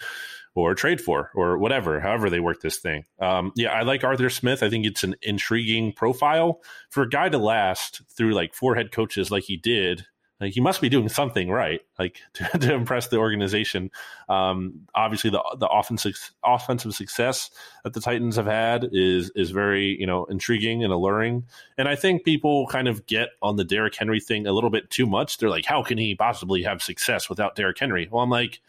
or trade for or whatever, however they work this thing. Um, yeah, I like Arthur Smith. I think it's an intriguing profile for a guy to last through like four head coaches like he did. Like he must be doing something right, like to, to impress the organization. Um, obviously, the the offensive offensive success that the Titans have had is is very you know intriguing and alluring. And I think people kind of get on the Derrick Henry thing a little bit too much. They're like, how can he possibly have success without Derrick Henry? Well, I'm like,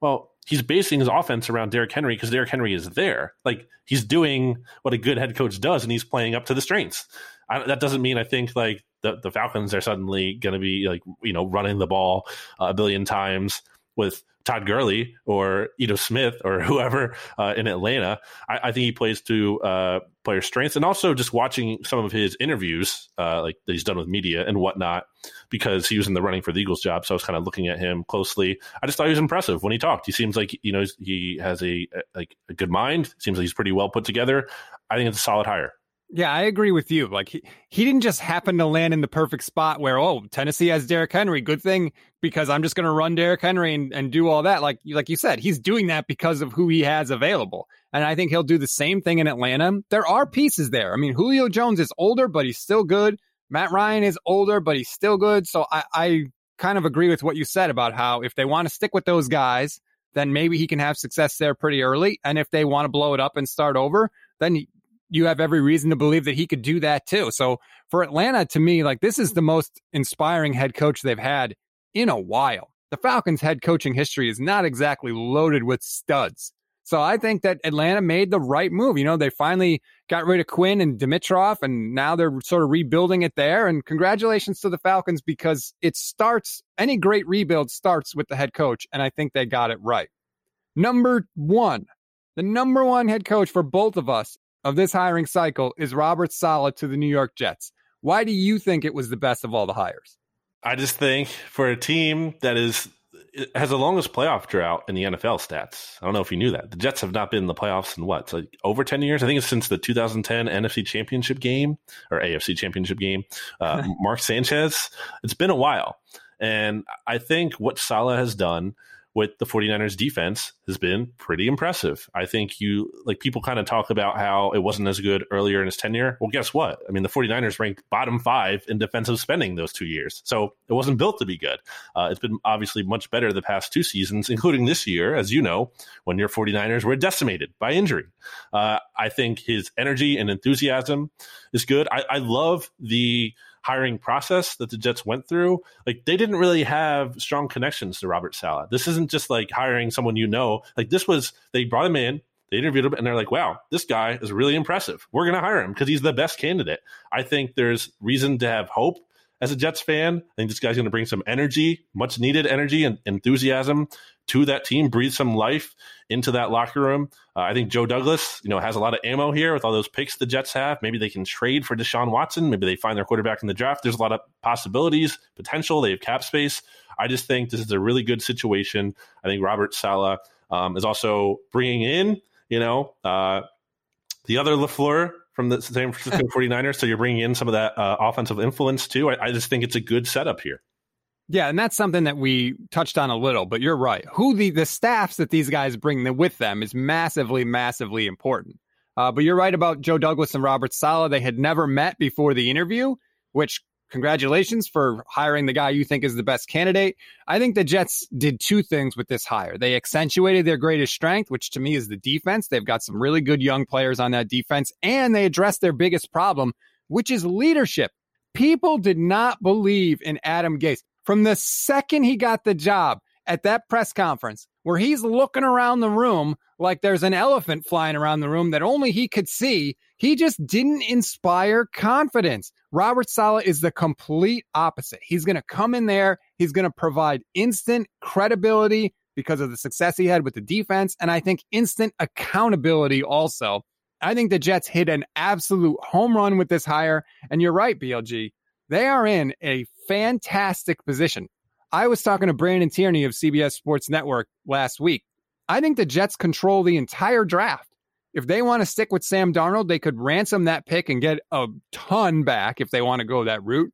well, he's basing his offense around Derrick Henry because Derrick Henry is there. Like he's doing what a good head coach does, and he's playing up to the strengths. I, that doesn't mean I think like the, the Falcons are suddenly going to be like you know running the ball a billion times with Todd Gurley or Ito Smith or whoever uh, in Atlanta. I, I think he plays to uh, player strengths, and also just watching some of his interviews, uh, like that he's done with media and whatnot, because he was in the running for the Eagles job. So I was kind of looking at him closely. I just thought he was impressive when he talked. He seems like you know he has a like a good mind. Seems like he's pretty well put together. I think it's a solid hire. Yeah, I agree with you. Like he, he didn't just happen to land in the perfect spot where, oh, Tennessee has Derrick Henry. Good thing because I'm just to run Derrick Henry and, and do all that. Like, like you said, he's doing that because of who he has available. And I think he'll do the same thing in Atlanta. There are pieces there. I mean, Julio Jones is older, but he's still good. Matt Ryan is older, but he's still good. So I, I kind of agree with what you said about how if they want to stick with those guys, then maybe he can have success there pretty early. And if they want to blow it up and start over, then you have every reason to believe that he could do that too. So for Atlanta, to me, like this is the most inspiring head coach they've had in a while. The Falcons' head coaching history is not exactly loaded with studs. So I think that Atlanta made the right move. You know, they finally got rid of Quinn and Dimitroff, and now they're sort of rebuilding it there. And congratulations to the Falcons because it starts, any great rebuild starts with the head coach. And I think they got it right. Number one, the number one head coach for both of us of this hiring cycle is Robert Saleh to the New York Jets. Why do you think it was the best of all the hires? I just think for a team that is has the longest playoff drought in the NFL stats. I don't know if you knew that. The Jets have not been in the playoffs in what, like over 10 years? I think it's since the 2010 NFC Championship game or AFC Championship game. Uh, Mark Sanchez. It's been a while. And I think what Saleh has done with the 49ers defense has been pretty impressive. I think you like people kind of talk about how it wasn't as good earlier in his tenure. Well, guess what? I mean, the 49ers ranked bottom five in defensive spending those two years. So it wasn't built to be good. Uh, it's been obviously much better the past two seasons, including this year, as you know, when your 49ers were decimated by injury. Uh, I think his energy and enthusiasm is good. I, I love the hiring process that the Jets went through, like they didn't really have strong connections to Robert Saleh. This isn't just like hiring someone you know. Like this was they brought him in, They interviewed him and they're like, wow, this guy is really impressive. We're going to hire him because he's the best candidate. I think there's reason to have hope as a Jets fan. I think this guy's going to bring some energy, much needed energy and enthusiasm to that team, breathe some life into that locker room. Uh, I think Joe Douglas, you know, has a lot of ammo here with all those picks the Jets have. Maybe they can trade for Deshaun Watson. Maybe they find their quarterback in the draft. There's a lot of possibilities, potential. They have cap space. I just think this is a really good situation. I think Robert Saleh um, is also bringing in, you know, uh, the other LaFleur from the San Francisco 49ers. So you're bringing in some of that uh, offensive influence too. I, I just think it's a good setup here. Yeah, and that's something that we touched on a little, but you're right. Who the the staffs that these guys bring with them is massively, massively important. Uh, but you're right about Joe Douglas and Robert Saleh. They had never met before the interview, which congratulations for hiring the guy you think is the best candidate. I think the Jets did two things with this hire. They accentuated their greatest strength, which to me is the defense. They've got some really good young players on that defense, and they addressed their biggest problem, which is leadership. People did not believe in Adam Gase. From the second he got the job at that press conference, where he's looking around the room like there's an elephant flying around the room that only he could see, he just didn't inspire confidence. Robert Saleh is the complete opposite. He's going to come in there, he's going to provide instant credibility because of the success he had with the defense, and I think instant accountability also. I think the Jets hit an absolute home run with this hire. And you're right, BLG. They are in a fantastic position. I was talking to Brandon Tierney of CBS Sports Network last week. I think the Jets control the entire draft. If they want to stick with Sam Darnold, they could ransom that pick and get a ton back if they want to go that route.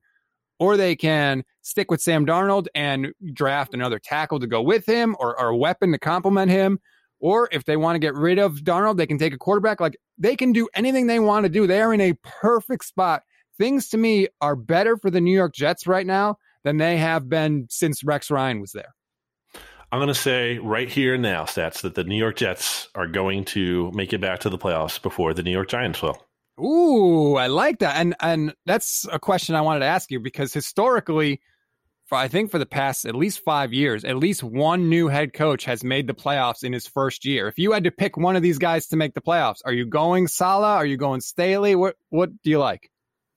Or they can stick with Sam Darnold and draft another tackle to go with him or, or a weapon to complement him. Or if they want to get rid of Darnold, they can take a quarterback. Like they can do anything they want to do. They are in a perfect spot things to me are better for the New York Jets right now than they have been since Rex Ryan was there. I'm going to say right here and now, stats, that the New York Jets are going to make it back to the playoffs before the New York Giants will. Ooh, I like that, and and that's a question I wanted to ask you because historically, for I think for the past at least five years, at least one new head coach has made the playoffs in his first year. If you had to pick one of these guys to make the playoffs, are you going Saleh? Are you going Staley? What what do you like?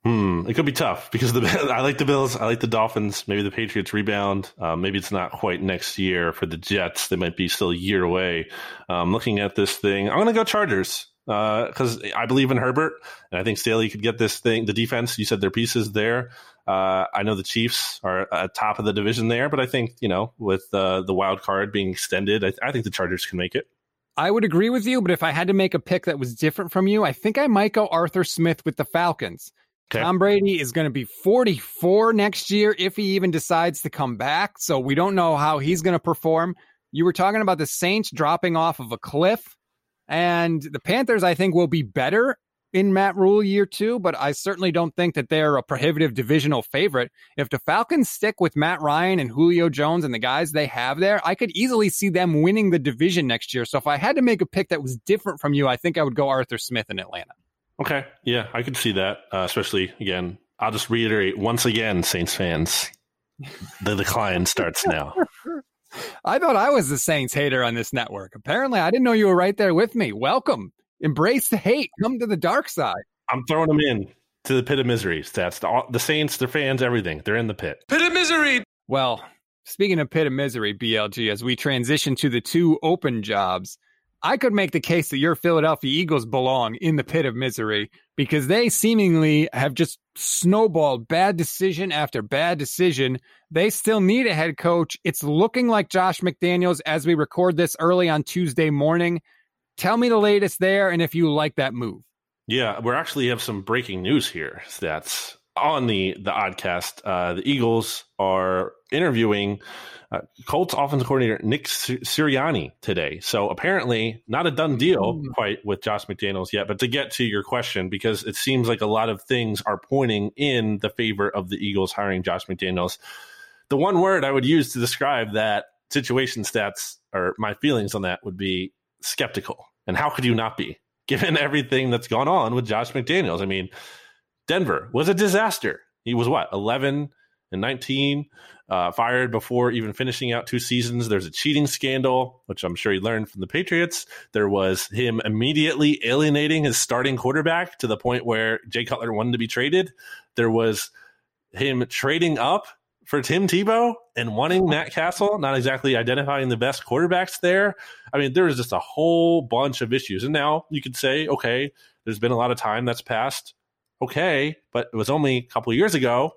Hmm, it could be tough because the I like the Bills, I like the Dolphins. Maybe the Patriots rebound. Um, maybe it's not quite next year for the Jets. They might be still a year away. Um, looking at this thing, I'm going to go Chargers because uh, I believe in Herbert, and I think Staley could get this thing. The defense, you said their pieces there. Uh, I know the Chiefs are at top of the division there, but I think you know with uh, the wild card being extended, I, I think the Chargers can make it. I would agree with you, but if I had to make a pick that was different from you, I think I might go Arthur Smith with the Falcons. Okay. Tom Brady is going to be 44 next year if he even decides to come back. So we don't know how he's going to perform. You were talking about the Saints dropping off of a cliff, and the Panthers, I think, will be better in Matt Rhule year two, but I certainly don't think that they're a prohibitive divisional favorite. If the Falcons stick with Matt Ryan and Julio Jones and the guys they have there, I could easily see them winning the division next year. So if I had to make a pick that was different from you, I think I would go Arthur Smith in Atlanta. Okay. Yeah, I could see that. Uh, especially again, I'll just reiterate once again, Saints fans, the decline starts now. I thought I was the Saints hater on this network. Apparently, I didn't know you were right there with me. Welcome. Embrace the hate. Come to the dark side. I'm throwing them in to the pit of misery. That's the, the Saints, their fans, everything. They're in the pit. Pit of misery. Well, speaking of pit of misery, BLG, as we transition to the two open jobs, I could make the case that your Philadelphia Eagles belong in the pit of misery because they seemingly have just snowballed bad decision after bad decision. They still need a head coach. It's looking like Josh McDaniels as we record this early on Tuesday morning. Tell me the latest there and if you like that move. Yeah, we actually have some breaking news here. That's on the the oddcast. Uh, the Eagles are interviewing uh, Colts offensive coordinator Nick Sirianni today. So apparently, not a done deal mm. quite with Josh McDaniels yet. But to get to your question, because it seems like a lot of things are pointing in the favor of the Eagles hiring Josh McDaniels. The one word I would use to describe that situation stats or my feelings on that would be skeptical. And how could you not be, given everything that's gone on with Josh McDaniels? I mean, Denver was a disaster. He was what, 11 and 19, uh, fired before even finishing out two seasons. There's a cheating scandal, which I'm sure he learned from the Patriots. There was him immediately alienating his starting quarterback to the point where Jay Cutler wanted to be traded. There was him trading up for Tim Tebow and wanting Matt Cassel, not exactly identifying the best quarterbacks there. I mean, there was just a whole bunch of issues. And now you could say, okay, there's been a lot of time that's passed. Okay, but it was only a couple of years ago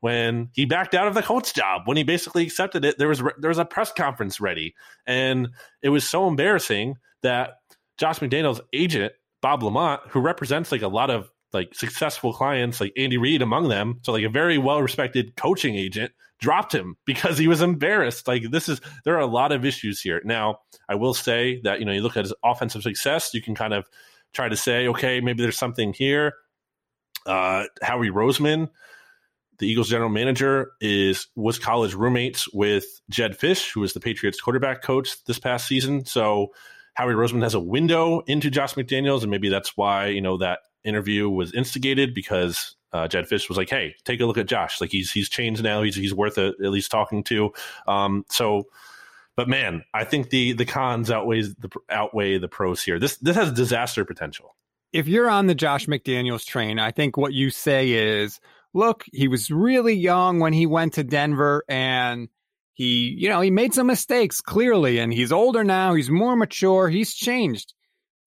when he backed out of the Colts job. When he basically accepted it, there was there was a press conference ready, and it was so embarrassing that Josh McDaniels' agent Bob LaMonte, who represents like a lot of like successful clients, like Andy Reid among them, so like a very well respected coaching agent, dropped him because he was embarrassed. Like this is there are a lot of issues here. Now, I will say that you know you look at his offensive success, you can kind of try to say, okay, maybe there's something here. Uh, Howie Roseman, the Eagles general manager, is was college roommates with Jedd Fisch, who was the Patriots quarterback coach this past season. So Howie Roseman has a window into Josh McDaniels, and maybe that's why you know that interview was instigated because uh, Jedd Fisch was like, "Hey, take a look at Josh. Like he's he's changed now. He's he's worth a, at least talking to." Um, so but man, I think the the cons outweighs the outweigh the pros here. This this has disaster potential. If you're on the Josh McDaniels train, I think what you say is, look, he was really young when he went to Denver and he, you know, he made some mistakes clearly and he's older now, he's more mature, he's changed.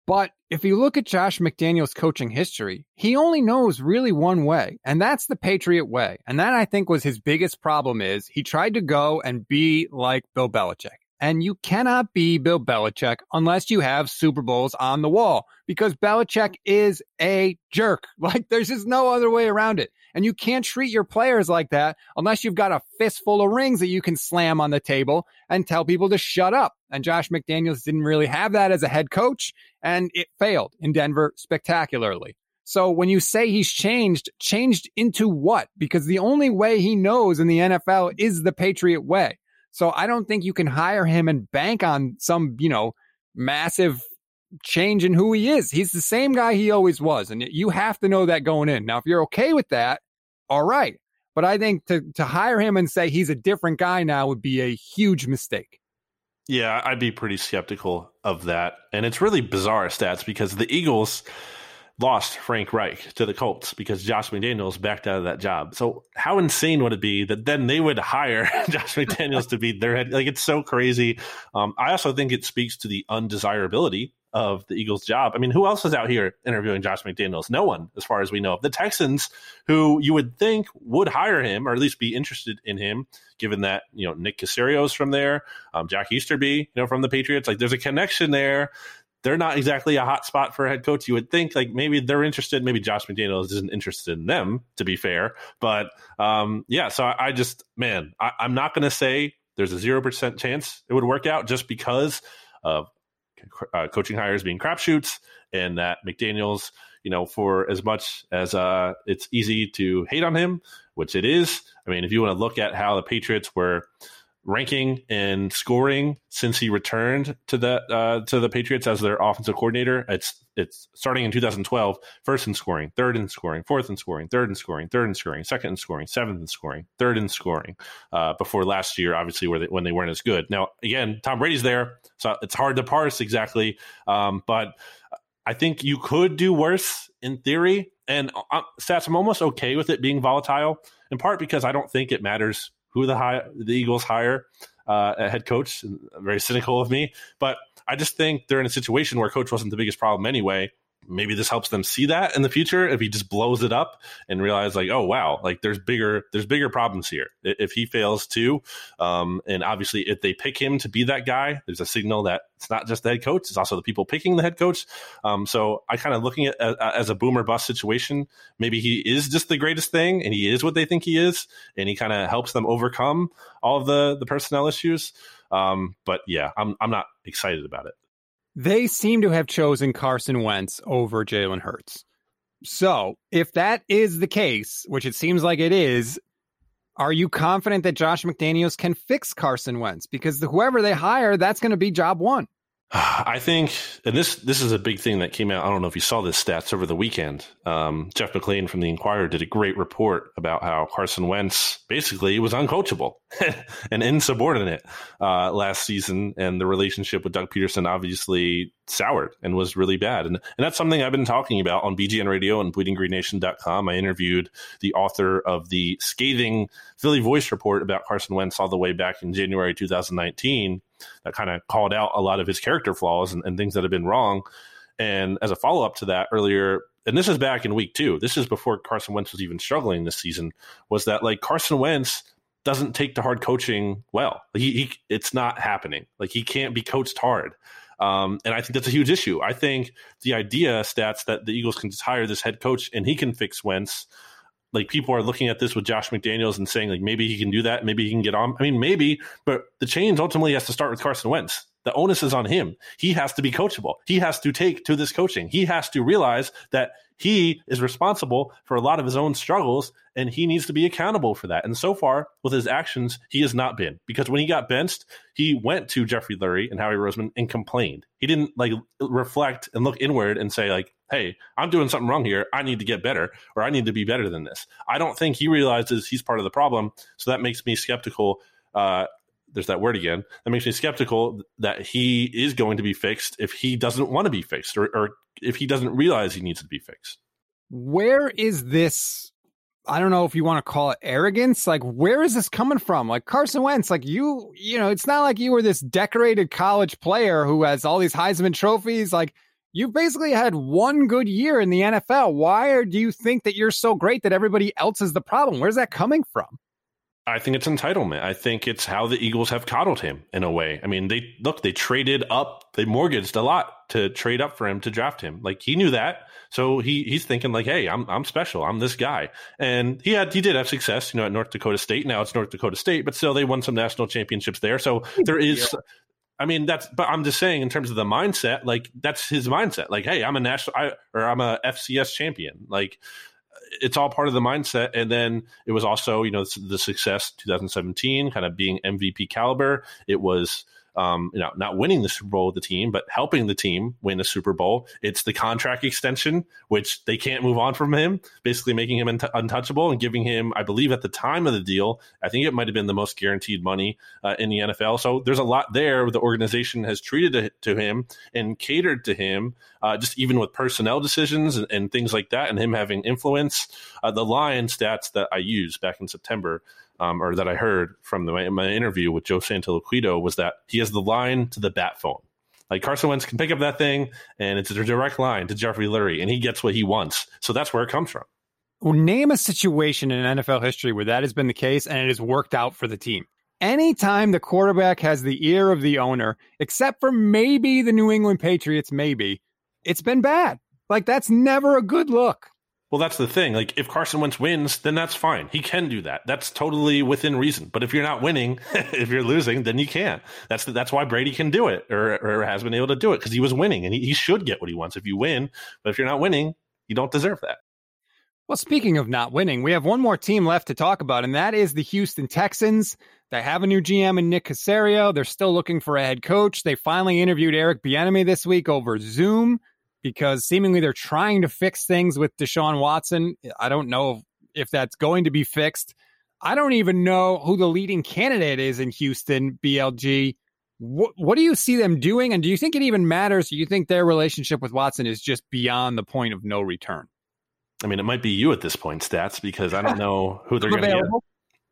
But if you look at Josh McDaniels' coaching history, he only knows really one way, and that's the Patriot way. And that I think was his biggest problem is he tried to go and be like Bill Belichick. And you cannot be Bill Belichick unless you have Super Bowls on the wall because Belichick is a jerk. Like there's just no other way around it. And you can't treat your players like that unless you've got a fistful of rings that you can slam on the table and tell people to shut up. And Josh McDaniels didn't really have that as a head coach and it failed in Denver spectacularly. So when you say he's changed, changed into what? Because the only way he knows in the NFL is the Patriot way. So I don't think you can hire him and bank on some, you know, massive change in who he is. He's the same guy he always was. And you have to know that going in. Now, if you're okay with that, all right. But I think to, to hire him and say he's a different guy now would be a huge mistake. Yeah, I'd be pretty skeptical of that. And it's really bizarre stats because the Eagles lost Frank Reich to the Colts because Josh McDaniels backed out of that job. So how insane would it be that then they would hire Josh McDaniels to be their head? Like it's so crazy. Um, I also think it speaks to the undesirability of the Eagles' job. I mean, who else is out here interviewing Josh McDaniels? No one, as far as we know. The Texans, who you would think would hire him or at least be interested in him, given that you know Nick Caserio's from there, um, Jack Easterby, you know, from the Patriots. Like, there's a connection there they're not exactly a hot spot for a head coach. You would think like maybe they're interested. Maybe Josh McDaniels isn't interested in them, to be fair. But um, yeah, so I, I just man, I, am not going to say there's a zero percent chance it would work out just because of uh, coaching hires being crapshoots and that McDaniels, you know, for as much as uh, it's easy to hate on him, which it is. I mean, if you want to look at how the Patriots were ranking and scoring since he returned to the uh, to the Patriots as their offensive coordinator. It's it's starting in 2012, first in scoring, third in scoring, fourth in scoring, third in scoring, third in scoring, second in scoring, seventh in scoring, third in scoring. Uh, before last year, obviously, where they, when they weren't as good. Now, again, Tom Brady's there, so it's hard to parse exactly, um, but. I think you could do worse in theory. And uh, stats, I'm almost okay with it being volatile, in part because I don't think it matters who the high, the Eagles hire uh, a head coach. Very cynical of me, but I just think they're in a situation where coach wasn't the biggest problem anyway maybe this helps them see that in the future if he just blows it up and realize like oh wow like there's bigger there's bigger problems here. If he fails too um, and obviously if they pick him to be that guy there's a signal that it's not just the head coach it's also the people picking the head coach. Um, so i kind of looking at as a boomer bust situation maybe he is just the greatest thing and he is what they think he is and he kind of helps them overcome all of the the personnel issues. Um, but yeah i'm i'm not excited about it they seem to have chosen Carson Wentz over Jalen Hurts. So, if that is the case, which it seems like it is, are you confident that Josh McDaniels can fix Carson Wentz? Because whoever they hire, that's going to be job one. I think, and this this is a big thing that came out. I don't know if you saw this stats over the weekend. Um, Jeff McLane from the Inquirer did a great report about how Carson Wentz basically was uncoachable and insubordinate uh, last season, and the relationship with Doug Pederson obviously soured and was really bad. And, and that's something I've been talking about on BGN Radio and BleedingGreenNation.com. I interviewed the author of the scathing Philly Voice report about Carson Wentz all the way back in January 2019 that kind of called out a lot of his character flaws and, and things that have been wrong. And as a follow up to that, earlier, and this is back in week two, this is before Carson Wentz was even struggling this season, was that like Carson Wentz doesn't take to hard coaching well. He, he it's not happening. Like he can't be coached hard. Um, and I think that's a huge issue. I think the idea stats that the Eagles can just hire this head coach and he can fix Wentz like people are looking at this with Josh McDaniels and saying like maybe he can do that, maybe he can get on. I mean, maybe, but the change ultimately has to start with Carson Wentz. The onus is on him. He has to be coachable. He has to take to this coaching. He has to realize that he is responsible for a lot of his own struggles and he needs to be accountable for that. And so far, with his actions, he has not been because when he got benched, he went to Jeffrey Lurie and Howie Roseman and complained. He didn't like reflect and look inward and say, like, hey, I'm doing something wrong here. I need to get better or I need to be better than this. I don't think he realizes he's part of the problem. So that makes me skeptical. Uh, there's that word again. That makes me skeptical that he is going to be fixed if he doesn't want to be fixed or, or if he doesn't realize he needs to be fixed. Where is this? I don't know if you want to call it arrogance. Like, where is this coming from? Like Carson Wentz, like you, you know, it's not like you were this decorated college player who has all these Heisman trophies. Like, you've basically had one good year in the NFL. Why do you think that you're so great that everybody else is the problem? Where's that coming from? I think it's entitlement. I think it's how the Eagles have coddled him in a way. I mean, they look, they traded up, they mortgaged a lot to trade up for him to draft him. Like he knew that. So he he's thinking like, hey, I'm I'm special. I'm this guy. And he had he did have success, you know, at North Dakota State. Now it's North Dakota State, but still they won some national championships there. So there is yeah. I mean, that's, but I'm just saying in terms of the mindset, like that's his mindset. Like, hey, I'm a national, I, or I'm a FCS champion. Like, it's all part of the mindset. And then it was also, you know, the success 2017, kind of being MVP caliber. It was um, you know, not winning the Super Bowl with the team, but helping the team win a Super Bowl. It's the contract extension, which they can't move on from him, basically making him untouchable and giving him, I believe, at the time of the deal, I think it might have been the most guaranteed money uh, in the NFL. So there's a lot there. The organization has treated to, him and catered to him, uh, just even with personnel decisions and, and, things like that, and him having influence. Uh, the line stats that I used back in September um, or that I heard from the, my interview with Joe Santoliquito was that he has the line to the bat phone. Like Carson Wentz can pick up that thing, and it's a direct line to Jeffrey Lurie, and he gets what he wants. So that's where it comes from. Well, name a situation in NFL history where that has been the case and it has worked out for the team. Anytime the quarterback has the ear of the owner, except for maybe the New England Patriots, maybe, it's been bad. Like that's never a good look. Well, that's the thing. Like, if Carson Wentz wins, then that's fine. He can do that. That's totally within reason. But if you're not winning, if you're losing, then you can't. That's the, that's why Brady can do it or, or has been able to do it because he was winning and he, he should get what he wants if you win. But if you're not winning, you don't deserve that. Well, speaking of not winning, we have one more team left to talk about, and that is the Houston Texans. They have a new GM in Nick Caserio. They're still looking for a head coach. They finally interviewed Eric Bieniemy this week over Zoom because seemingly they're trying to fix things with Deshaun Watson. I don't know if that's going to be fixed. I don't even know who the leading candidate is in Houston, BLG. What, what do you see them doing? And do you think it even matters? Do you think their relationship with Watson is just beyond the point of no return? I mean, it might be you at this point, Stats, because I don't know who they're going to get.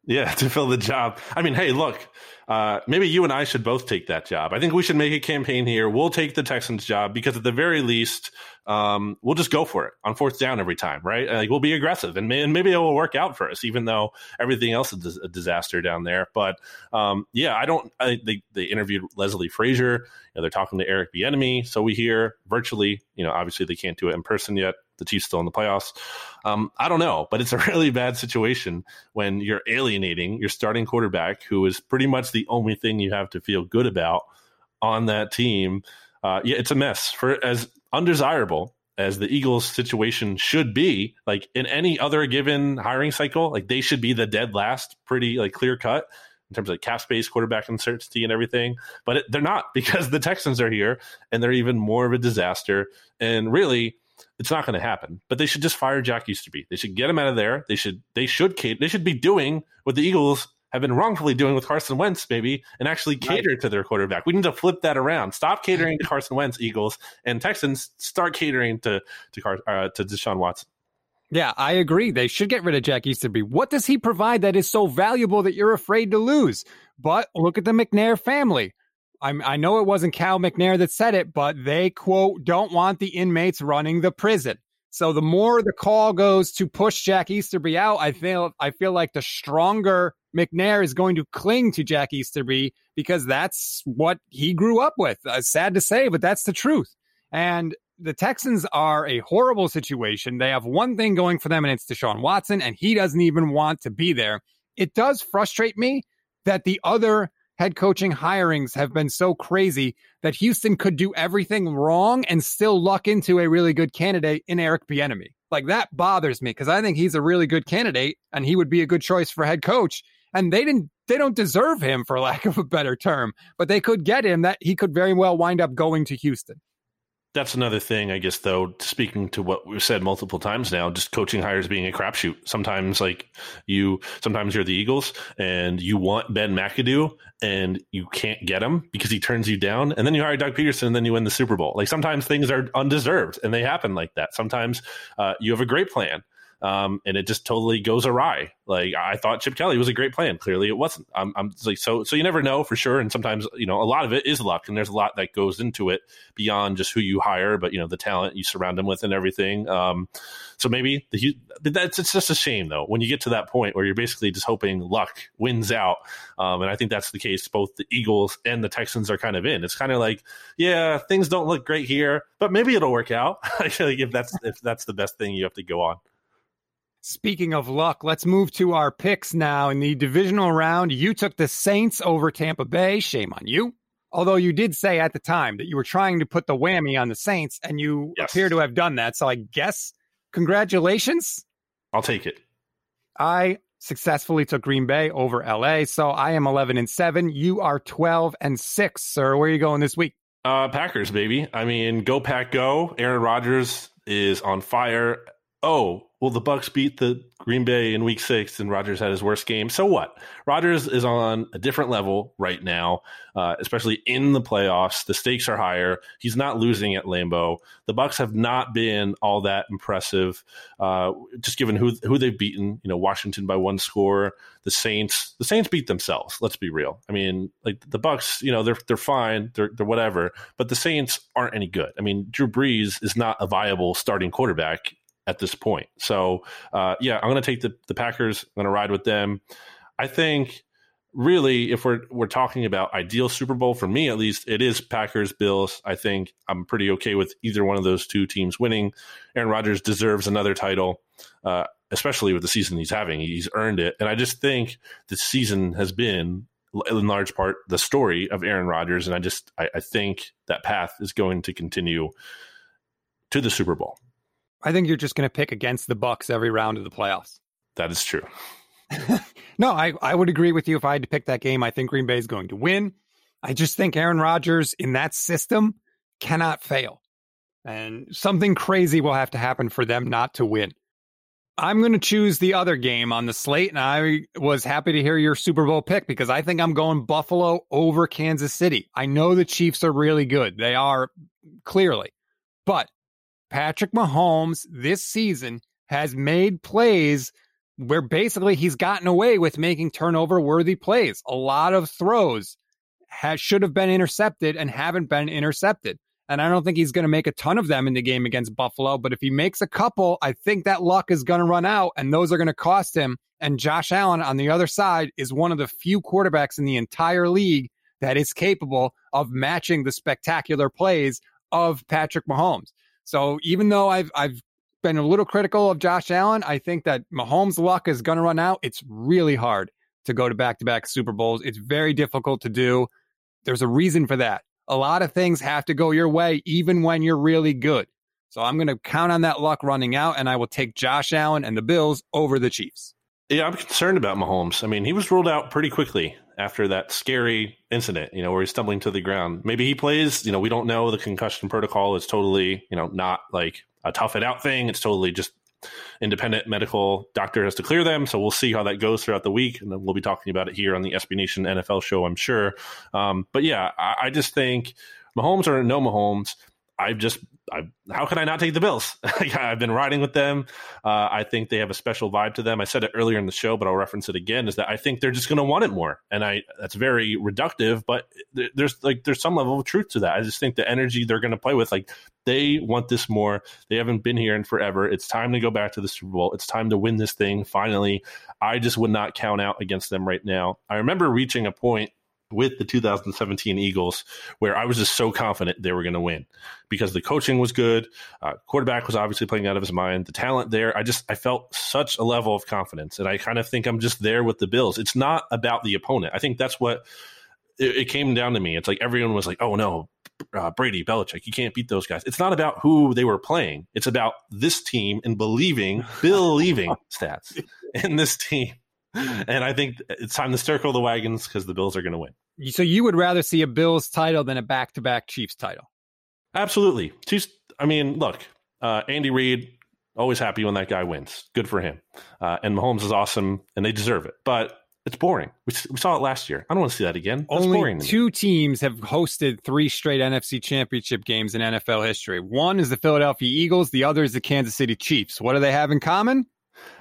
Yeah, to fill the job. I mean, hey, look, uh, maybe you and I should both take that job. I think we should make a campaign here. We'll take the Texans job because at the very least, um, we'll just go for it on fourth down every time, right? Like we'll be aggressive, and, may, and maybe it will work out for us, even though everything else is a disaster down there. But um, yeah, I don't. I, they they interviewed Leslie Frazier. You know, they're talking to Eric Bieniemy, so we hear virtually. You know, obviously they can't do it in person yet the Chiefs still in the playoffs. Um, I don't know, but it's a really bad situation when you're alienating your starting quarterback, who is pretty much the only thing you have to feel good about on that team. Uh, yeah, it's a mess. For as undesirable as the Eagles situation should be, like in any other given hiring cycle, like they should be the dead last, pretty like clear cut. in terms of cap space, quarterback uncertainty, and everything. But it, they're not because the Texans are here and they're even more of a disaster. And really, it's not going to happen. But they should just fire Jack Easterby. They should get him out of there. They should they should they should be doing what the Eagles have been wrongfully doing with Carson Wentz, maybe, and actually cater right. to their quarterback. We need to flip that around. Stop catering to Carson Wentz, Eagles, and Texans start catering to to Car- uh, to Deshaun Watson. Yeah, I agree. They should get rid of Jack Easterby. What does he provide that is so valuable that you're afraid to lose? But look at the McNair family. I'm, I know it wasn't Cal McNair that said it, but they quote don't want the inmates running the prison. So the more the call goes to push Jack Easterby out, I feel I feel like the stronger McNair is going to cling to Jack Easterby because that's what he grew up with. Uh, sad to say, but that's the truth. And the Texans are a horrible situation. They have one thing going for them, and it's Deshaun Watson, and he doesn't even want to be there. It does frustrate me that the other head coaching hirings have been so crazy that Houston could do everything wrong and still luck into a really good candidate in Eric Bieniemy. Like that bothers me because I think he's a really good candidate and he would be a good choice for head coach. And they didn't they don't deserve him for lack of a better term, but they could get him that he could very well wind up going to Houston that's another thing, I guess, though, speaking to what we've said multiple times now, just coaching hires being a crapshoot. Sometimes, like you, sometimes you're the Eagles and you want Ben McAdoo and you can't get him because he turns you down. And then you hire Doug Pederson and then you win the Super Bowl. Like sometimes things are undeserved and they happen like that. Sometimes uh, you have a great plan um, and it just totally goes awry. Like I thought Chip Kelly was a great plan. Clearly, it wasn't. I'm, I'm like so. So you never know for sure. And sometimes you know a lot of it is luck, and there's a lot that goes into it beyond just who you hire, but you know the talent you surround them with and everything. Um, so maybe the that's it's just a shame though when you get to that point where you're basically just hoping luck wins out. Um, and I think that's the case. Both the Eagles and the Texans are kind of in. It's kind of like, yeah, things don't look great here, but maybe it'll work out. If that's if that's the best thing you have to go on. Speaking of luck, let's move to our picks now. In the divisional round, you took the Saints over Tampa Bay. Shame on you. Although you did say at the time that you were trying to put the whammy on the Saints, and you yes. appear to have done that. So I guess congratulations. I'll take it. I successfully took Green Bay over LA. So I am 11 and 7. You are 12 and 6, sir. Where are you going this week? Uh, Packers, baby. I mean, go pack go. Aaron Rodgers is on fire. Oh, well, the Bucs beat the Green Bay in Week Six, and Rodgers had his worst game. So what? Rodgers is on a different level right now, uh, especially in the playoffs. The stakes are higher. He's not losing at Lambeau. The Bucs have not been all that impressive, uh, just given who who they've beaten. You know, Washington by one score. The Saints. The Saints beat themselves. Let's be real. I mean, like the Bucs. You know, they're they're fine. They're they're whatever. But the Saints aren't any good. I mean, Drew Brees is not a viable starting quarterback at this point. So uh, yeah, I'm going to take the the Packers. I'm going to ride with them. I think really, if we're we're talking about ideal Super Bowl for me at least, it is Packers Bills. I think I'm pretty okay with either one of those two teams winning. Aaron Rodgers deserves another title. Uh, especially with the season he's having, he's earned it, and I just think the season has been in large part the story of Aaron Rodgers, and I just I, I think that path is going to continue to the Super Bowl. I think you're just going to pick against the Bucs every round of the playoffs. That is true. no, I, I would agree with you. If I had to pick that game, I think Green Bay is going to win. I just think Aaron Rodgers in that system cannot fail. And something crazy will have to happen for them not to win. I'm going to choose the other game on the slate, and I was happy to hear your Super Bowl pick because I think I'm going Buffalo over Kansas City. I know the Chiefs are really good. They are clearly. But Patrick Mahomes this season has made plays where basically he's gotten away with making turnover worthy plays. A lot of throws has, should have been intercepted and haven't been intercepted. And I don't think he's going to make a ton of them in the game against Buffalo. But if he makes a couple, I think that luck is going to run out and those are going to cost him. And Josh Allen on the other side is one of the few quarterbacks in the entire league that is capable of matching the spectacular plays of Patrick Mahomes. So even though I've I've been a little critical of Josh Allen, I think that Mahomes' luck is going to run out. It's really hard to go to back to back Super Bowls. It's very difficult to do. There's a reason for that. A lot of things have to go your way, even when you're really good. So I'm going to count on that luck running out, and I will take Josh Allen and the Bills over the Chiefs. Yeah, I'm concerned about Mahomes. I mean, he was ruled out pretty quickly after that scary incident, you know, where he's stumbling to the ground. Maybe he plays, you know, we don't know. The concussion protocol is totally, you know, not like a tough it out thing. It's totally just independent medical doctor has to clear them. So we'll see how that goes throughout the week. And then we'll be talking about it here on the SB Nation NFL show, I'm sure. Um, but yeah, I, I just think Mahomes or no Mahomes, I've just I, how can I not take the Bills? I've been riding with them. Uh, I think they have a special vibe to them. I said it earlier in the show, but I'll reference it again. Is that I think they're just going to want it more, and I that's very reductive, but there's like there's some level of truth to that. I just think the energy they're going to play with, like they want this more. They haven't been here in forever. It's time to go back to the Super Bowl. It's time to win this thing finally. I just would not count out against them right now. I remember reaching a point with the 2017 Eagles, where I was just so confident they were going to win because the coaching was good, uh, quarterback was obviously playing out of his mind, the talent there. I just I felt such a level of confidence, and I kind of think I'm just there with the Bills. It's not about the opponent. I think that's what it, it came down to me. It's like everyone was like, "Oh no, uh, Brady, Belichick, you can't beat those guys." It's not about who they were playing. It's about this team and believing, believing stats in this team and I think it's time to circle the wagons because the Bills are going to win. So you would rather see a Bills title than a back-to-back Chiefs title? Absolutely. Chiefs. I mean, look, uh, Andy Reid always happy when that guy wins. Good for him. Uh, and Mahomes is awesome, and they deserve it. But it's boring. We, we saw it last year. I don't want to see that again. That's Only boring two teams have hosted three straight NFC Championship games in NFL history. One is the Philadelphia Eagles. The other is the Kansas City Chiefs. What do they have in common?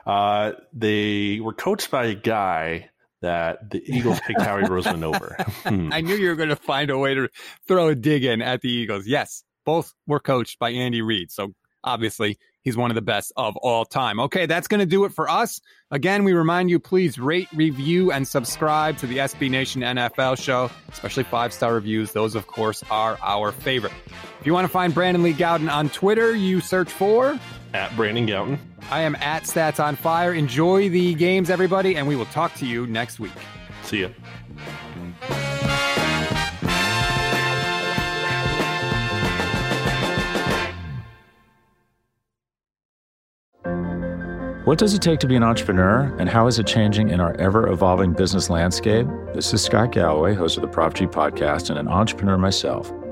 Uh, they were coached by a guy that the Eagles picked Howie Roseman over. Hmm. I knew you were going to find a way to throw a dig in at the Eagles. Yes, both were coached by Andy Reid. So obviously, he's one of the best of all time. Okay, that's going to do it for us. Again, we remind you please rate, review, and subscribe to the SB Nation NFL show, especially five star reviews. Those, of course, are our favorite. If you want to find Brandon Lee Gowton on Twitter, you search for at Brandon Gowton. I am at Stats on Fire. Enjoy the games, everybody, and we will talk to you next week. See you. What does it take to be an entrepreneur, and how is it changing in our ever evolving business landscape? This is Scott Galloway, host of the Prop G podcast, and an entrepreneur myself.